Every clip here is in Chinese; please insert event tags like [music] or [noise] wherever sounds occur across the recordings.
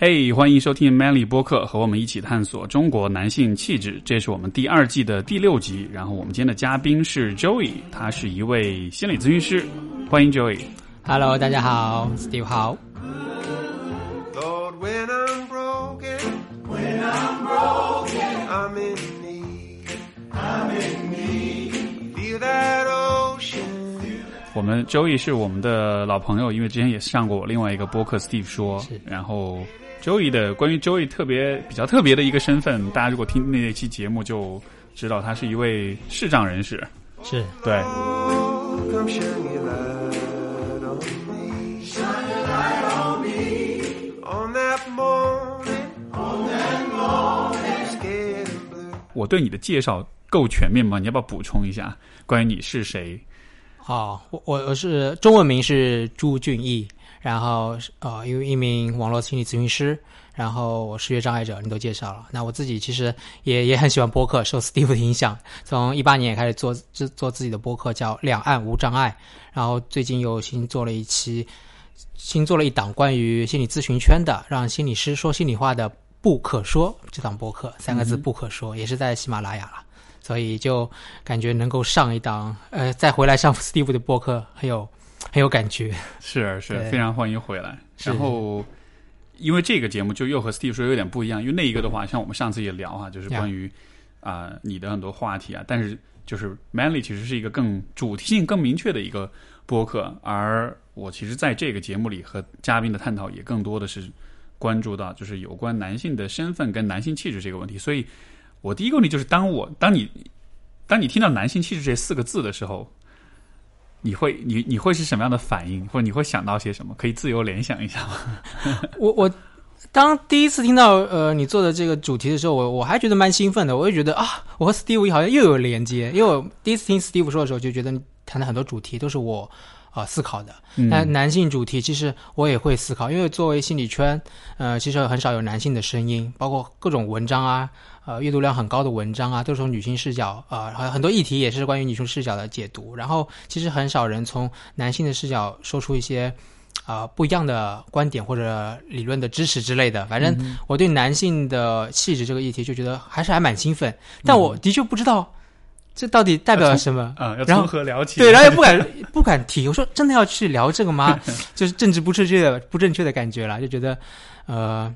嘿，欢迎收听 Manly 播客，和我们一起探索中国男性气质。这是我们第二季的第六集。然后我们今天的嘉宾是 Joey，他是一位心理咨询师。欢迎 Joey。Hello，大家好，Steve 好。When I'm broken, when I'm broken, I'm in need. I'm in need. Feel that ocean. 我们 Joey 是我们的老朋友，因为之前也上过我另外一个播客 Steve 说。然后 Joey 的关于 Joey 特别比较特别的一个身份，大家如果听那期节目就知道，他是一位视障人士。是对。我对你的介绍够全面吗？你要不要补充一下关于你是谁？好，我我是中文名是朱俊义，然后呃，因为一名网络心理咨询师，然后我视觉障碍者，你都介绍了。那我自己其实也也很喜欢播客，受 Steve 的影响，从一八年也开始做做做自己的播客，叫《两岸无障碍》，然后最近又新做了一期，新做了一档关于心理咨询圈的，让心理师说心里话的。不可说这档播客三个字不可说，也是在喜马拉雅了。所以就感觉能够上一档，呃，再回来上 Steve 的播客，很有很有感觉。是是，非常欢迎回来。然后，因为这个节目就又和 Steve 说有点不一样，因为那一个的话，像我们上次也聊啊，就是关于啊、你的很多话题啊，但是就是 Manly 其实是一个更主题性更明确的一个播客，而我其实在这个节目里和嘉宾的探讨也更多的是关注到就是有关男性的身份跟男性气质这个问题，所以我第一个问题就是，当我当你当你听到男性气质这四个字的时候，你会你你会是什么样的反应，或者你会想到些什么？可以自由联想一下吗？[laughs] 我我当第一次听到呃你做的这个主题的时候，我我还觉得蛮兴奋的，我就觉得啊，我和 Steve 好像又有连接，因为我第一次听 Steve 说的时候，就觉得你谈的很多主题都是我。啊、思考的，那嗯男性主题其实我也会思考，因为作为心理圈，呃，其实很少有男性的声音，包括各种文章啊，呃，阅读量很高的文章啊，都是从女性视角，呃，还有很多议题也是关于女性视角的解读。然后，其实很少人从男性的视角说出一些啊、不一样的观点或者理论的支持之类的。反正我对男性的气质这个议题就觉得还是还蛮兴奋，但我的确不知道这到底代表了什么。啊，要然后从何聊起？对，然后也不敢 [laughs] 不敢提。我说真的要去聊这个吗？[laughs] 就是政治不正确的不正确的感觉了，就觉得呃，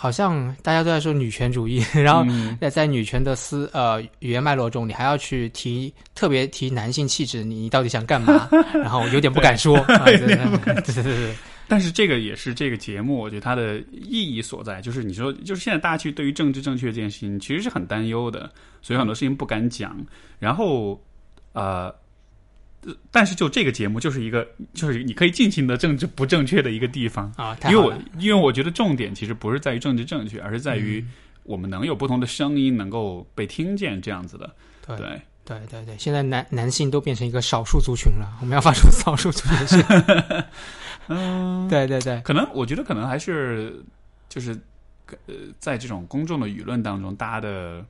好像大家都在说女权主义，[laughs] 然后嗯在在女权的思呃语言脉络中，你还要去提特别提男性气质，你你到底想干嘛？[laughs] 然后有点不敢说。[laughs] 啊对对对对但是这个也是这个节目，我觉得它的意义所在，就是你说，就是现在大家其实对于政治正确这件事情其实是很担忧的，所以很多事情不敢讲。然后，呃，呃但是就这个节目就是一个，就是你可以尽情的政治不正确的一个地方。啊，因为我。因为我觉得重点其实不是在于政治正确，而是在于我们能有不同的声音能够被听见这样子的。对对，对对对，现在男男性都变成一个少数族群了，我们要发出少数族群的声音。[laughs] 嗯，对对对，可能我觉得可能还是就是呃，在这种公众的舆论当中，大家的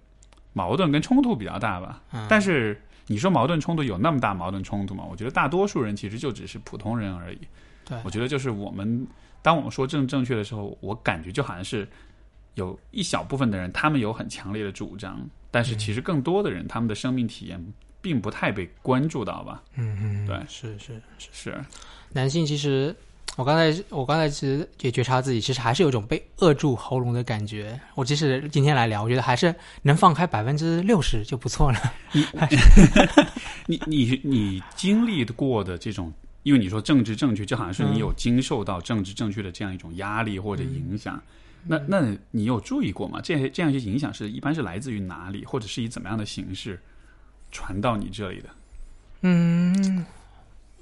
矛盾跟冲突比较大吧。嗯但是你说矛盾冲突有那么大矛盾冲突吗？我觉得大多数人其实就只是普通人而已。对我觉得就是我们当我们说正正确的时候，我感觉就好像是有一小部分的人，他们有很强烈的主张，但是其实更多的人，他们的生命体验并不太被关注到吧？嗯嗯，对是是。是，男性其实，我刚才我刚才其实也觉察自己，其实还是有一种被扼住喉咙的感觉。我即使今天来聊，我觉得还是能放开百分之六十就不错了。你 [laughs] [laughs] 你你经历过的这种，因为你说政治正确，就好像是你有经受到政治正确的这样一种压力或者影响。那那你有注意过吗？这些这样一些影响是一般是来自于哪里，或者是以怎么样的形式传到你这里的？嗯，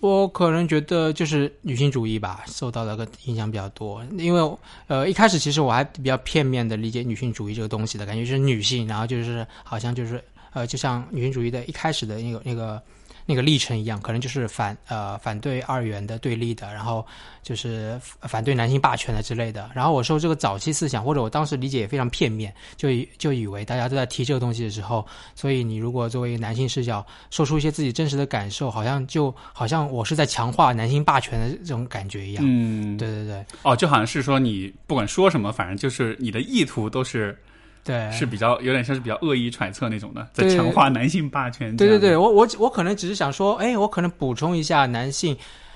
我可能觉得就是女性主义吧，受到了个影响比较多。因为呃，一开始其实我还比较片面的理解女性主义这个东西的感觉，就是女性，然后就是好像就是呃，就像女性主义的一开始的那个那个那个历程一样，可能就是反呃反对二元的对立的，然后就是反对男性霸权的之类的。然后我说这个早期思想，或者我当时理解也非常片面，就以就以为大家都在提这个东西的时候，所以你如果作为一个男性视角说出一些自己真实的感受，好像就好像我是在强化男性霸权的这种感觉一样。嗯，对对对哦，就好像是说你不管说什么，反正就是你的意图都是对，是比较有点像是比较恶意揣测那种的，在强化男性霸权。对对对，我我我可能只是想说，哎，我可能补充一下男性，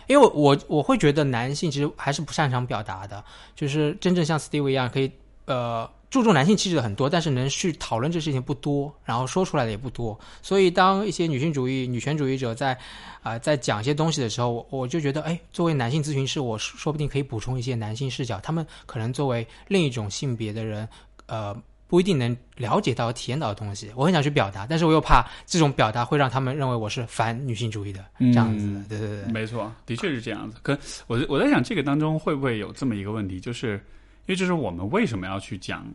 因为我我我会觉得男性其实还是不擅长表达的，就是真正像 Steve 一样可以呃注重男性气质的很多，但是能去讨论这事情不多，然后说出来的也不多。所以当一些女性主义、女权主义者在啊、在讲一些东西的时候，我我就觉得，哎，作为男性咨询师，我说不定可以补充一些男性视角，他们可能作为另一种性别的人，呃。不一定能了解到、体验到的东西，我很想去表达，但是我又怕这种表达会让他们认为我是反女性主义的这样子对对对，没错，的确是这样子。可我我在想，这个当中会不会有这么一个问题，就是因为这是我们为什么要去讲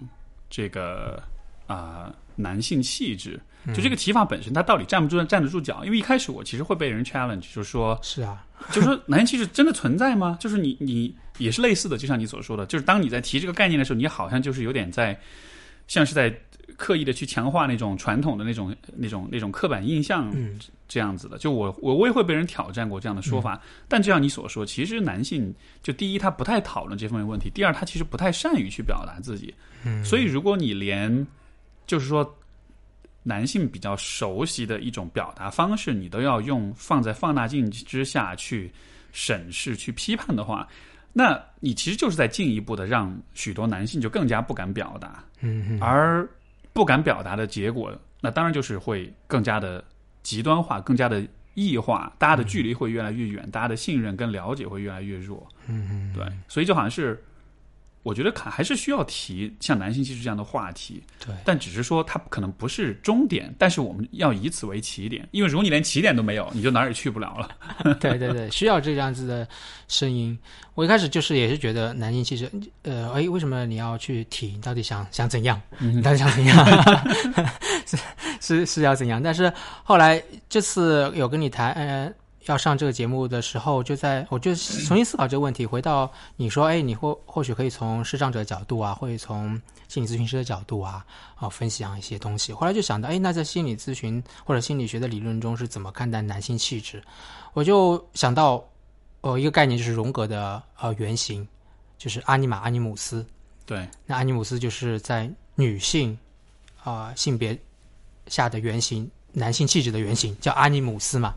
这个啊、男性气质？就这个提法本身，它到底站不住站得住脚？因为一开始我其实会被人 challenge，就是说，是啊，就是说男性气质真的存在吗？就是你你也是类似的，就像你所说的，就是当你在提这个概念的时候，你好像就是有点在像是在刻意的去强化那种传统的那种那种那种刻板印象嗯这样子的。就我我我也会被人挑战过这样的说法，但就像你所说，其实男性就第一他不太讨论这方面问题，第二他其实不太善于去表达自己。嗯，所以如果你连就是说男性比较熟悉的一种表达方式，你都要用放在放大镜之下去审视、去批判的话，那你其实就是在进一步的让许多男性就更加不敢表达，而不敢表达的结果，那当然就是会更加的极端化、更加的异化，大家的距离会越来越远，大家的信任跟了解会越来越弱。嗯嗯，对，所以就好像是，我觉得还还是需要提像男性气质这样的话题，对但只是说它可能不是终点，但是我们要以此为起点，因为如果你连起点都没有，你就哪儿也去不了了。[laughs] 对对对，需要这样子的声音。我一开始就是也是觉得男性气质，呃，哎，为什么你要去提？你到底想想怎样？你到底想怎样？[laughs] 是是是要怎样？但是后来这次有跟你谈，呃，要上这个节目的时候，就在我就重新思考这个问题，回到你说，哎，你或或许可以从视障者的角度啊，或者从心理咨询师的角度啊，啊，分享一些东西。后来就想到，哎，那在心理咨询或者心理学的理论中是怎么看待男性气质？我就想到，呃，一个概念就是荣格的呃原型，就是阿尼玛阿尼姆斯。对，那阿尼姆斯就是在女性啊、性别下的原型，男性气质的原型叫阿尼姆斯嘛。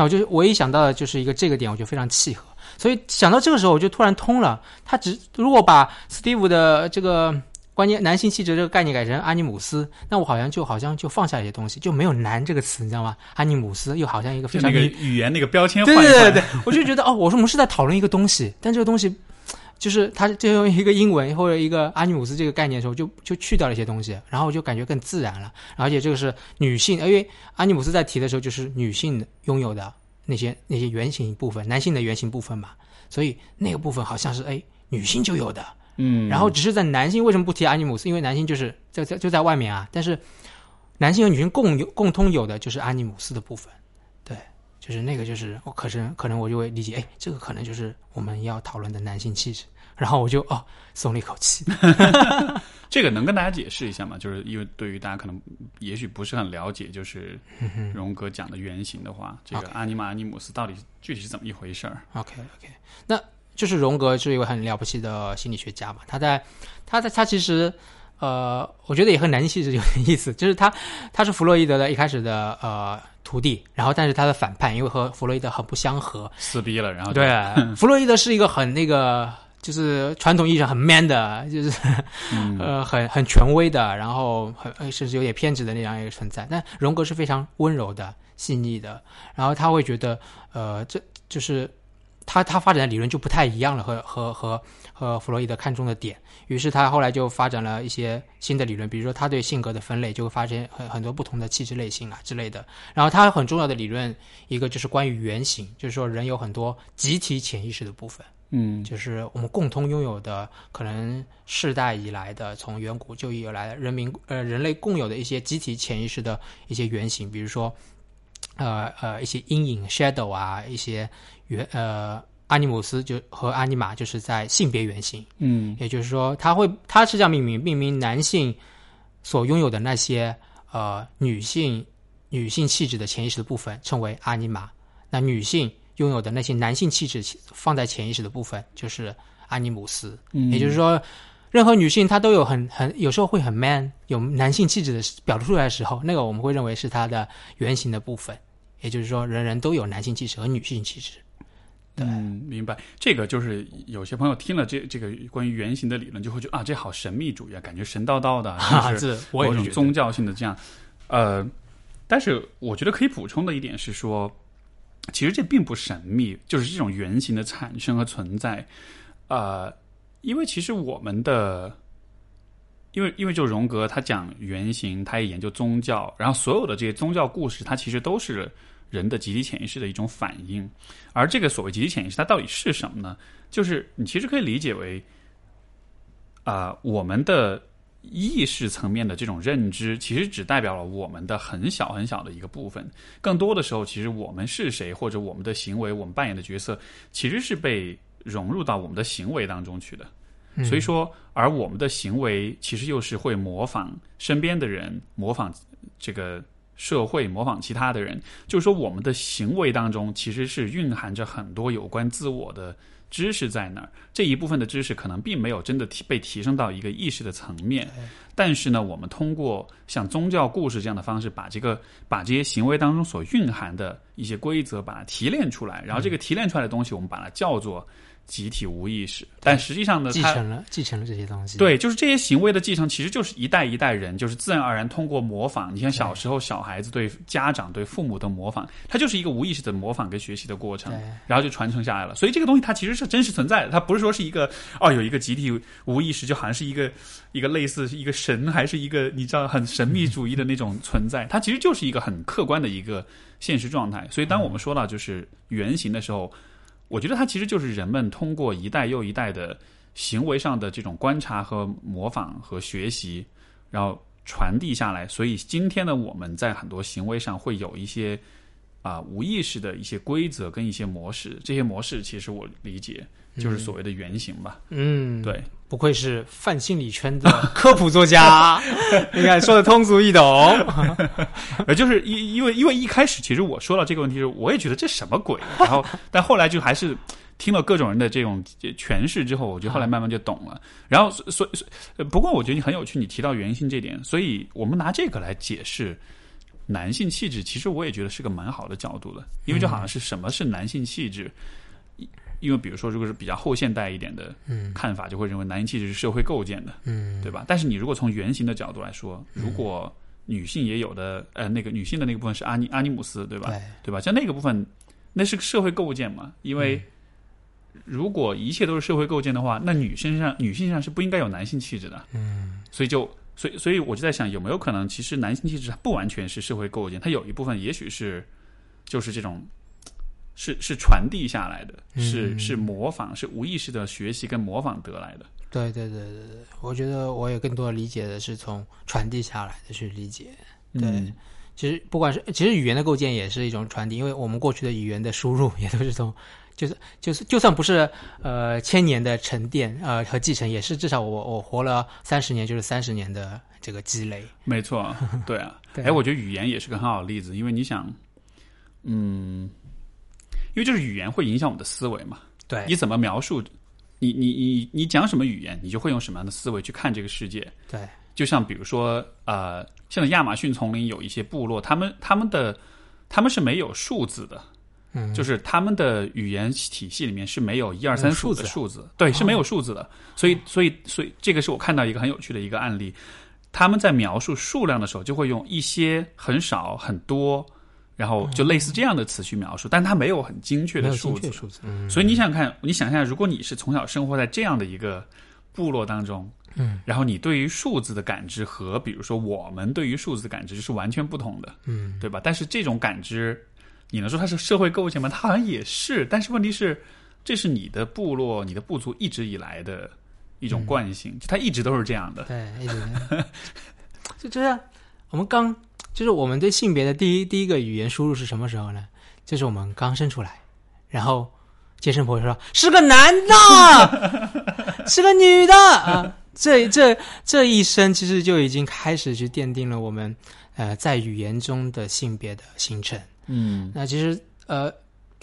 那我就唯一想到的就是一个这个点，我觉得非常契合。所以想到这个时候，我就突然通了。他只如果把 Steve 的这个关键男性气质这个概念改成阿尼姆斯，那我好像就好像就放下一些东西，就没有“男”这个词，你知道吗？阿尼姆斯又好像一个非常就那个语言那个标签换换，对对对，我就觉得哦，我说我们是在讨论一个东西，但这个东西就是他就用一个英文或者一个阿尼姆斯这个概念的时候，就就去掉了一些东西，然后我就感觉更自然了。而且这个是女性，因为阿尼姆斯在提的时候就是女性拥有的那些那些原型部分，男性的原型部分嘛，所以那个部分好像是哎女性就有的，嗯，然后只是在男性为什么不提阿尼姆斯？因为男性就是在在就在外面啊，但是男性和女性共有共通有的就是阿尼姆斯的部分，对，就是那个就是我可是可能我就会理解，哎，这个可能就是我们要讨论的男性气质，然后我就哦松了一口气。[laughs] 这个能跟大家解释一下吗？就是因为对于大家可能也许不是很了解，就是荣格讲的原型的话，这个阿尼玛阿尼姆斯到底具体是怎么一回事儿？OK OK，那就是荣格是一位很了不起的心理学家嘛，他在他在他其实呃，我觉得也和男性气质有点意思，就是他他是弗洛伊德的一开始的呃徒弟，然后但是他的反叛，因为和弗洛伊德很不相合，撕逼了，然后对，[laughs] 弗洛伊德是一个很那个。就是传统意义上很 man 的，就是、[laughs] 嗯呃很很权威的，然后很呃甚至有点偏执的那样一个存在。但荣格是非常温柔的、细腻的，然后他会觉得，呃，这就是他他发展的理论就不太一样了，和和和和弗洛伊德看重的点。于是他后来就发展了一些新的理论，比如说他对性格的分类，就会发现很很多不同的气质类型啊之类的。然后他很重要的理论，一个就是关于原型，就是说人有很多集体潜意识的部分。嗯就是我们共同拥有的，可能世代以来的，从远古就以来的人民呃人类共有的一些集体潜意识的一些原型，比如说呃呃一些阴影 shadow 啊，一些原呃阿尼姆斯就和阿尼玛就是在性别原型，嗯也就是说，他会他是这样命名，命名男性所拥有的那些呃女性女性气质的潜意识的部分称为阿尼玛，那女性拥有的那些男性气质放在潜意识的部分就是阿尼姆斯。嗯，也就是说，任何女性她都有很很有时候会很 man，有男性气质的表露出来的时候，那个我们会认为是她的原型的部分。也就是说，人人都有男性气质和女性气质。对嗯，明白。这个就是有些朋友听了这这个关于原型的理论，就会觉得啊，这好神秘主义啊，感觉神叨叨的，哈，[laughs] 就是这我也是觉得某种宗教性的这样。呃，但是我觉得可以补充的一点是说，其实这并不神秘，就是这种原型的产生和存在，呃，因为其实我们的。因为，因为就荣格他讲原型，他也研究宗教，然后所有的这些宗教故事，它其实都是人的集体潜意识的一种反应。而这个所谓集体潜意识，它到底是什么呢？就是你其实可以理解为，啊、我们的意识层面的这种认知，其实只代表了我们的很小很小的一个部分。更多的时候，其实我们是谁，或者我们的行为，我们扮演的角色，其实是被融入到我们的行为当中去的。所以说，而我们的行为其实又是会模仿身边的人，模仿这个社会，模仿其他的人。就是说，我们的行为当中其实是蕴含着很多有关自我的知识在那儿。这一部分的知识可能并没有真的提被提升到一个意识的层面，但是呢，我们通过像宗教故事这样的方式，把这个把这些行为当中所蕴含的一些规则，把它提炼出来，然后这个提炼出来的东西，我们把它叫做集体无意识。但实际上呢，继承了继承了这些东西。对，就是这些行为的继承，其实就是一代一代人，就是自然而然通过模仿。你像小时候小孩子对家长、对父母的模仿，它就是一个无意识的模仿跟学习的过程，然后就传承下来了。所以这个东西它其实是真实存在的，它不是说是一个哦有一个集体无意识，就好像是一个一个类似一个神，还是一个你知道很神秘主义的那种存在，它其实就是一个很客观的一个现实状态。所以当我们说到就是原型的时候，我觉得它其实就是人们通过一代又一代的行为上的这种观察和模仿和学习，然后传递下来。所以今天的，我们在很多行为上会有一些啊、无意识的一些规则跟一些模式。这些模式其实我理解就是所谓的原型吧。嗯，对，不愧是泛心理圈的 [laughs] 科普作家，[laughs] 你看说的通俗易懂。[laughs] 呃，就是因因为因为一开始其实我说到这个问题时，我也觉得这什么鬼，然后但后来就还是听了各种人的这种诠释之后，我觉得后来慢慢就懂了。然后所所以所以呃不过我觉得你很有趣，你提到原性这点，所以我们拿这个来解释男性气质，其实我也觉得是个蛮好的角度的，因为就好像是什么是男性气质。因为比如说，如果是比较后现代一点的看法，就会认为男性气质是社会构建的，嗯，对吧？但是你如果从原型的角度来说，如果女性也有的，呃，那个女性的那个部分是阿尼阿尼姆斯，对吧？对，对吧？像那个部分，那是个社会构建嘛？因为如果一切都是社会构建的话，那女身上女性上是不应该有男性气质的。嗯，所以就所以所以我就在想，有没有可能，其实男性气质它不完全是社会构建，它有一部分也许是就是这种。是是传递下来的，是嗯是模仿，是无意识的学习跟模仿得来的。对对对对对，我觉得我也更多的理解的是从传递下来的去理解。对，嗯其实不管是其实语言的构建也是一种传递，因为我们过去的语言的输入也都是从，就是就是就算不是呃千年的沉淀呃和继承，也是至少我我活了三十年，就是三十年的这个积累。没错，对啊。[laughs] 对哎，我觉得语言也是个很好的例子，因为你想，嗯，因为就是语言会影响我们的思维嘛。对你怎么描述？你你你你讲什么语言，你就会用什么样的思维去看这个世界。对，就像比如说，呃，现在亚马逊丛林有一些部落，他们他们的他们是没有数字的，嗯，就是他们的语言体系里面是没有一二三数字啊的数字，对，是没有数字的。所以，所以，所以这个是我看到一个很有趣的一个案例，他们在描述数量的时候，就会用一些、很少、很多，然后就类似这样的词去描述，但它没有很精确的数字。数字。嗯，所以你想想看，你想象，如果你是从小生活在这样的一个部落当中，嗯，然后你对于数字的感知和比如说我们对于数字的感知是完全不同的，嗯，对吧？但是这种感知，你能说它是社会构建吗？它好像也是，但是问题是，这是你的部落、你的部族一直以来的一种惯性，就它一直都是这样的。对，一直 [laughs] 就这样。我们刚就就是我们对性别的第一第一个语言输入是什么时候呢？就是我们刚生出来，然后接生婆说是个男的，[laughs] 是个女的啊。这这这一生其实就已经开始去奠定了我们呃在语言中的性别的形成。嗯那其实呃，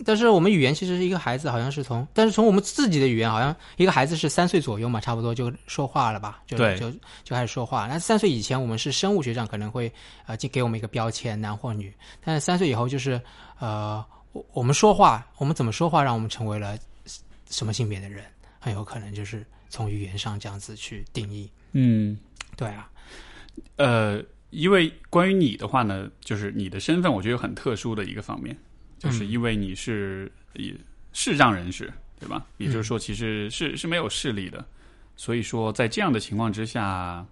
但是我们语言其实是一个孩子，好像是从，但是从我们自己的语言，好像一个孩子是三岁左右嘛，差不多就说话了吧，就就就开始说话。那三岁以前，我们是生物学上可能会呃就给我们一个标签，男或女，但是三岁以后就是呃，我我们说话，我们怎么说话，让我们成为了什么性别的人，很有可能就是从语言上这样子去定义。嗯，对啊，呃，因为关于你的话呢，就是你的身份，我觉得有很特殊的一个方面，就是因为你是以视障人士，对吧？也就是说，其实是是没有视力的，所以说在这样的情况之下。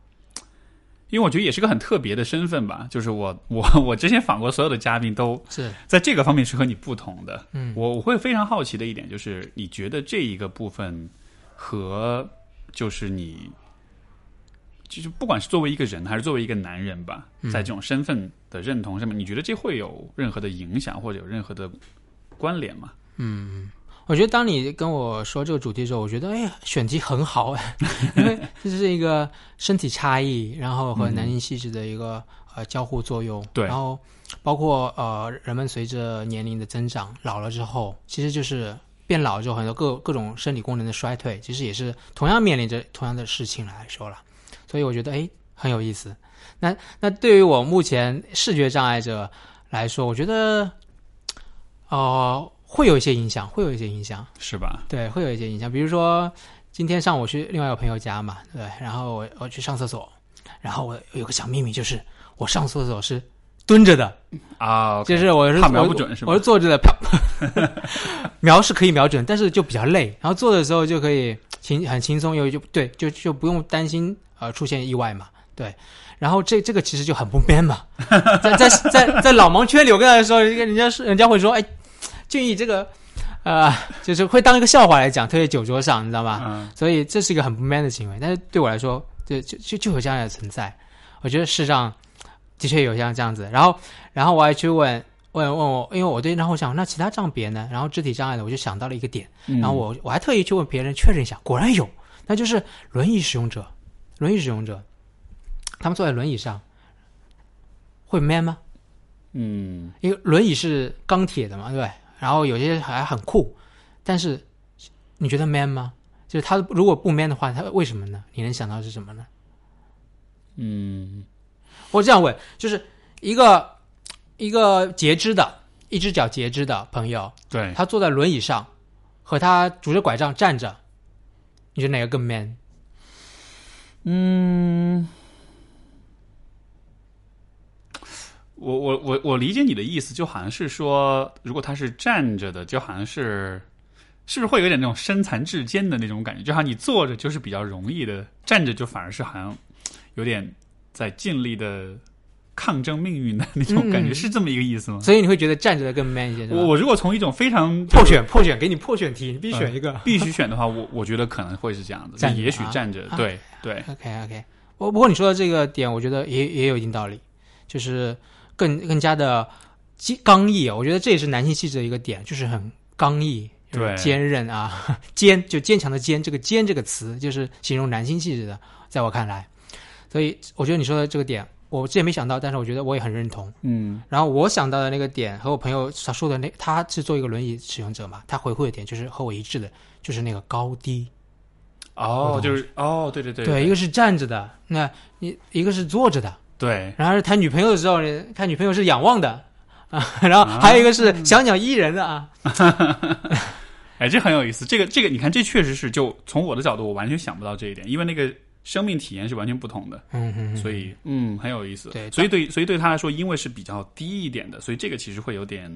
因为我觉得也是个很特别的身份吧，就是我我我之前访过所有的嘉宾都是在这个方面是和你不同的。嗯我我会非常好奇的一点就是，你觉得这一个部分和就是你，就是不管是作为一个人还是作为一个男人吧，在这种身份的认同上面，你觉得这会有任何的影响或者有任何的关联吗？嗯我觉得当你跟我说这个主题的时候，我觉得哎呀，选题很好哎，因为 [laughs] 这是一个身体差异，然后和男性气质的一个、呃交互作用。对然后包括呃人们随着年龄的增长，老了之后，其实就是变老之后，很多各各种生理功能的衰退，其实也是同样面临着同样的事情来说了。所以我觉得哎很有意思。那那对于我目前视觉障碍者来说，我觉得哦、会有一些影响，会有一些影响。是吧？对，会有一些影响。比如说，今天上午去另外一个朋友家嘛，对，然后我我去上厕所，然后我有个小秘密，就是我上厕所是蹲着的，啊，就是我是怕瞄不准是吧我是坐着的，[laughs] 瞄是可以瞄准，但是就比较累。然后坐的时候就可以轻很轻松，又就对，就就不用担心呃出现意外嘛，对。然后这这个其实就很不 man 嘛，[laughs] 在在在在老盲圈里，我跟他说，人家是人家会说，哎，俊逸这个呃，就是会当一个笑话来讲，特别酒桌上，你知道吗？嗯所以这是一个很不 man 的行为，但是对我来说，就就就就有这样的存在。我觉得世上的确有像这样子，然后然后我还去问问问我，因为我对，然后我想那其他障别呢？然后肢体障碍的，我就想到了一个点，嗯然后我我还特意去问别人确认一下，果然有，那就是轮椅使用者，轮椅使用者，他们坐在轮椅上会 man 吗？嗯因为轮椅是钢铁的嘛，对？然后有些还很酷，但是你觉得 man 吗？就是他如果不 man 的话，他为什么呢？你能想到是什么呢？嗯我这样问，就是一个一个截肢的，一只脚截肢的朋友，对，他坐在轮椅上，和他拄着拐杖站着，你觉得哪个更 man？嗯，我我我我理解你的意思，就好像是说，如果他是站着的，就好像是是不是会有点那种身残志坚的那种感觉？就好像你坐着就是比较容易的，站着就反而是好像有点在尽力的抗争命运的那种感觉，嗯是这么一个意思吗？所以你会觉得站着的更 man 一些，我我如果从一种非常破选破选，给你破选题，你必须选一个。[laughs] 必须选的话，我我觉得可能会是这样子，站也许啊站着，啊对对，OK OK，我不过你说的这个点，我觉得也也有一定道理，就是更更加的坚刚毅。我觉得这也是男性气质的一个点，就是很刚毅，对坚韧啊，[laughs] 坚就坚强的坚，这个坚这个词就是形容男性气质的，在我看来，所以我觉得你说的这个点，我之前没想到，但是我觉得我也很认同。嗯然后我想到的那个点和我朋友他说的那，他是做一个轮椅使用者嘛，他回馈的点就是和我一致的，就是那个高低。哦，就是哦，对对对对，一个是站着的，那一一个是坐着的。对然后是谈女朋友的时候，看女朋友是仰望的啊，[laughs] 然后还有一个是小鸟依人的啊。[laughs] 哎，这很有意思。这个这个，你看，这确实是就从我的角度，我完全想不到这一点，因为那个生命体验是完全不同的，嗯嗯，所以嗯，很有意思。对所以对所以对他来说，因为是比较低一点的，所以这个其实会有点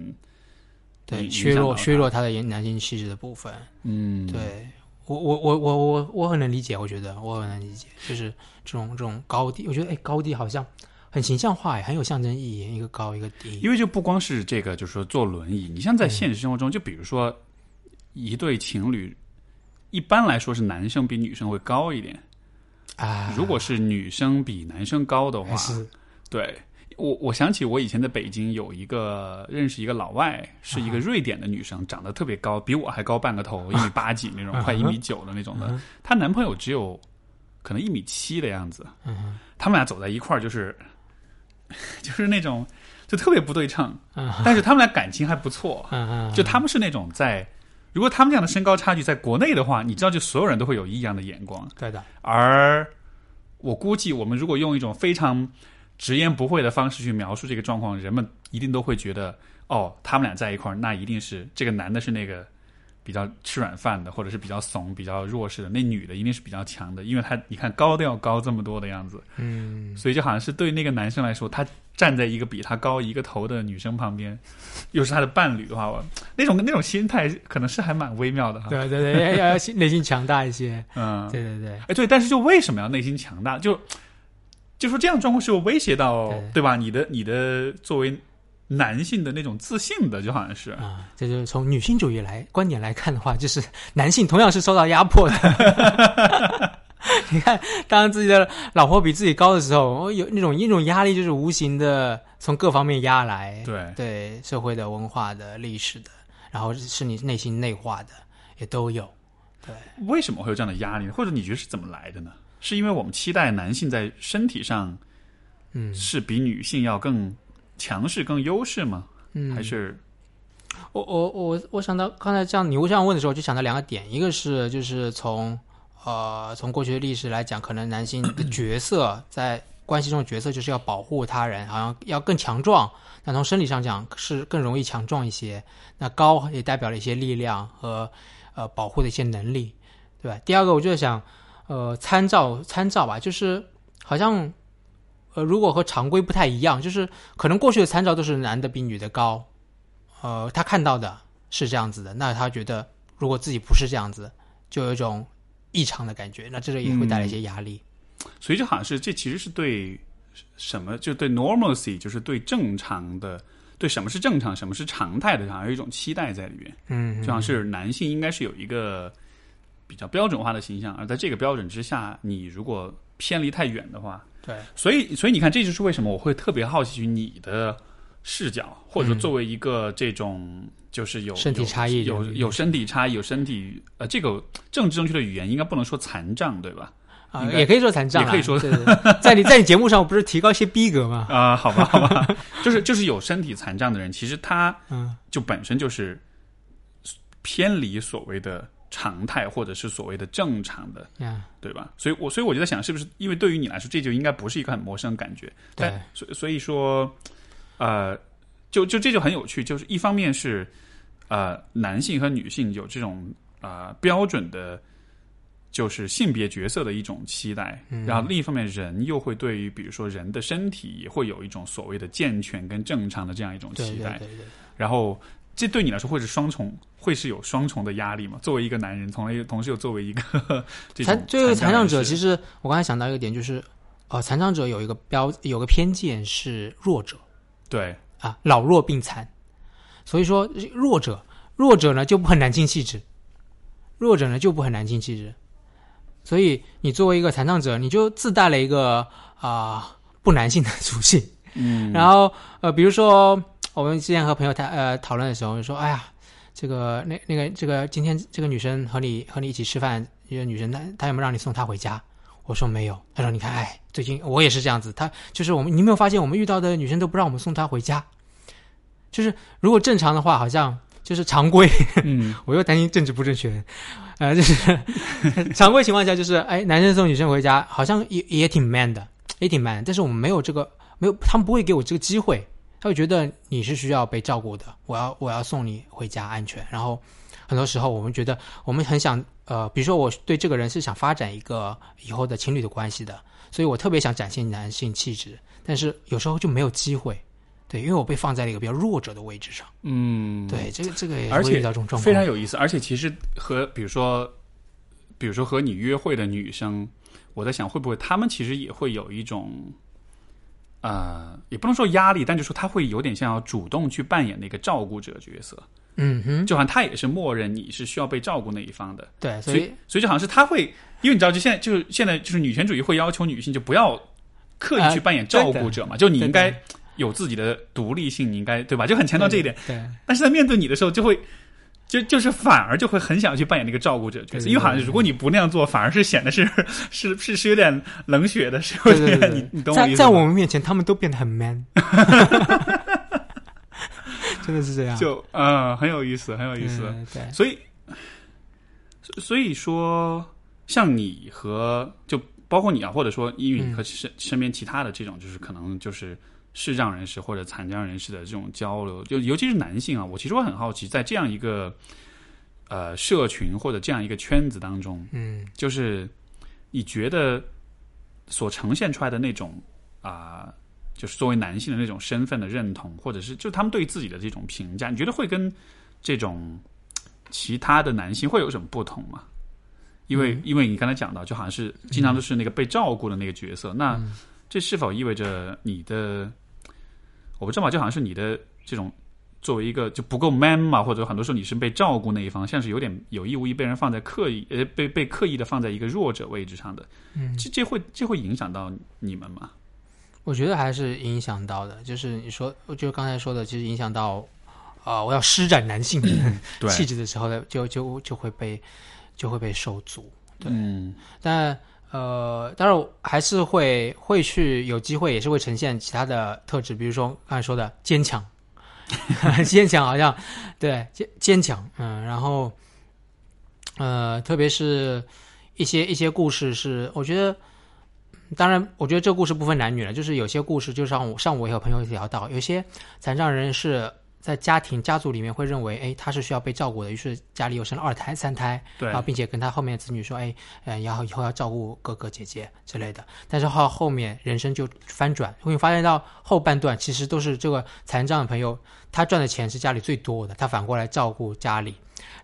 对削弱削，弱他的男性气质的部分。嗯，对我我我我我我很能理解，我觉得我很能理解，就是这种这种高低，我觉得哎高低好像很形象化，哎很有象征意义，一个高一个低。因为就不光是这个，就是说坐轮椅，你像在现实生活中，就比如说一对情侣，一般来说是男生比女生会高一点，啊，如果是女生比男生高的话，是。对，我我想起我以前在北京有一个认识一个老外，是一个瑞典的女生，长得特别高，比我还高半个头，一米八几那种，[laughs] 快一米九的那种的。她男朋友只有可能一米七的样子，他们俩走在一块儿，就是 [laughs] 就是那种就特别不对称，但是他们俩感情还不错。就他们是那种在，如果他们这样的身高差距在国内的话，你知道，就所有人都会有异样的眼光。对的，而我估计，我们如果用一种非常直言不讳的方式去描述这个状况，人们一定都会觉得，哦，他们俩在一块儿，那一定是这个男的是那个比较吃软饭的，或者是比较怂、比较弱势的，那女的一定是比较强的，因为她你看高都要高这么多的样子，嗯，所以就好像是对那个男生来说，他站在一个比他高一个头的女生旁边，又是他的伴侣的话，我那种那种心态可能是还蛮微妙的哈。对对对，要要内心强大一些。[laughs] 嗯，对对对，哎，对，但是就为什么要内心强大？就就说这样的状况是有威胁到对对吧？你的你的作为男性的那种自信的，就好像是啊，这就是从女性主义来观点来看的话，就是男性同样是受到压迫的。[laughs] [laughs] 你看，当自己的老婆比自己高的时候，哦有那种一种压力，就是无形的从各方面压来。对对，社会的、文化的、历史的，然后是你内心内化的，也都有。对，为什么会有这样的压力呢？或者你觉得是怎么来的呢？是因为我们期待男性在身体上嗯是比女性要更强势、更优势吗？嗯，还是我我我我想到刚才这样你这样问的时候，就想到两个点，一个是就是从呃从过去的历史来讲，可能男性的角色在关系中的角色就是要保护他人，好像要更强壮。那从生理上讲是更容易强壮一些。那高也代表了一些力量和呃保护的一些能力，对吧？第二个我就想，呃，参照参照吧，就是好像呃如果和常规不太一样，就是可能过去的参照都是男的比女的高。呃，他看到的是这样子的，那他觉得如果自己不是这样子，就有一种异常的感觉，那这个也会带来一些压力。所以就好像是这其实是对什么，就对 normalcy，就是对正常的，对什么是正常，什么是常态的，好像有一种期待在里面。嗯，就像是男性应该是有一个比较标准化的形象，而在这个标准之下，你如果偏离太远的话，对，所以所以你看，这就是为什么我会特别好奇于你的视角，或者说作为一个这种就是有身体差异有有有身体差异，有身体呃，这个政治正确的语言应该不能说残障，对吧？啊、也可以说残障啦，也可以说对对对 [laughs] 在你在你节目上不是提高一些逼格吗？啊、好吧，好吧，[laughs] 就是就是有身体残障的人，其实他嗯就本身就是偏离所谓的常态，或者是所谓的正常的，呀，对吧？所以我所以我就在想，是不是因为对于你来说，这就应该不是一个很陌生的感觉？对但，所所以说，呃，就就这就很有趣，就是一方面是呃男性和女性有这种呃标准的。就是性别角色的一种期待，嗯然后另一方面，人又会对于比如说人的身体也会有一种所谓的健全跟正常的这样一种期待，对对对，然后这对你来说会是双重，会是有双重的压力吗？作为一个男人，同时同时又作为一个 [laughs] 这残这个残障者，其实实我刚才想到一个点，就是呃，残障者有一个标有个偏见是弱者对。啊，老弱病残，所以说弱者弱者呢就不很男性气质，弱者呢就不很男性气质，所以你作为一个残障者，你就自带了一个啊、不男性的属性。嗯，然后呃，比如说我们之前和朋友谈呃讨论的时候，就说哎呀，这个那那个这个今天这个女生和你和你一起吃饭，一个女生她她有没有让你送她回家？我说没有。他说你看，哎，最近我也是这样子，他就是我们，你有没有发现我们遇到的女生都不让我们送她回家？就是如果正常的话，好像就是常规，嗯 [laughs] 我又担心政治不正确，呃，就是 [laughs] 常规情况下，就是哎，男生送女生回家，好像也也挺 man 的，也挺 man。但是我们没有这个，没有，他们不会给我这个机会，他会觉得你是需要被照顾的，我要我要送你回家安全。然后很多时候我们觉得我们很想，呃，比如说我对这个人是想发展一个以后的情侣的关系的，所以我特别想展现男性气质，但是有时候就没有机会。对，因为我被放在了一个比较弱者的位置上。嗯，对，这个这个也而且会遇到这种状况。非常有意思。而且其实和比如说，比如说和你约会的女生，我在想会不会她们其实也会有一种。呃，也不能说压力，但就说他会有点像要主动去扮演那个照顾者角色，嗯哼，就好像他也是默认你是需要被照顾那一方的，对，所以所以所以就好像是他会，因为你知道，就现在就是现在就是女权主义会要求女性就不要刻意去扮演照顾者嘛，就你应该有自己的独立性，你应该对吧？就很强调这一点。对，但是在面对你的时候，就会就就是反而就会很想去扮演那个照顾者角色，因为好像如果你不那样做，反而是显得是是是是有点冷血的，是有点对对对对你你懂我意思吗？在在我们面前，他们都变得很 man，[laughs] 真的是这样。就嗯很有意思，很有意思。嗯对，所以所所以说，像你和就包括你啊，或者说英语和身身边其他的这种，就是可能就是视障人士或者残障人士的这种交流，就尤其是男性啊，我其实我很好奇，在这样一个呃社群或者这样一个圈子当中，嗯就是你觉得所呈现出来的那种啊、就是作为男性的那种身份的认同，或者是就他们对自己的这种评价，你觉得会跟这种其他的男性会有什么不同吗？因为、因为你刚才讲到，就好像是经常都是那个被照顾的那个角色，那这是否意味着你的我不知道嘛，就好像是你的这种作为一个就不够 man 嘛，或者很多时候你是被照顾那一方，像是有点有意无意被人放在刻意呃被被刻意的放在一个弱者位置上的，嗯，这这会这会影响到你们吗？我觉得还是影响到的，就是你说，就刚才说的，其实影响到，啊，我要施展男性对气质的时候呢，就就就会被就会被受阻。对嗯但呃，当然还是会会去有机会，也是会呈现其他的特质，比如说刚才说的坚强，[laughs] 坚强好像对坚坚强，嗯，然后呃，特别是一些一些故事是，我觉得。当然，我觉得这故事不分男女了，就是有些故事，就像我上午也有朋友聊到，有些残障人士在家庭家族里面会认为，哎，他是需要被照顾的，于是家里又生了二胎、三胎，对啊，并且跟他后面的子女说，哎，呃，然后以后要照顾哥哥姐姐之类的。但是后后面人生就翻转，会发现到后半段其实都是这个残障的朋友，他赚的钱是家里最多的，他反过来照顾家里，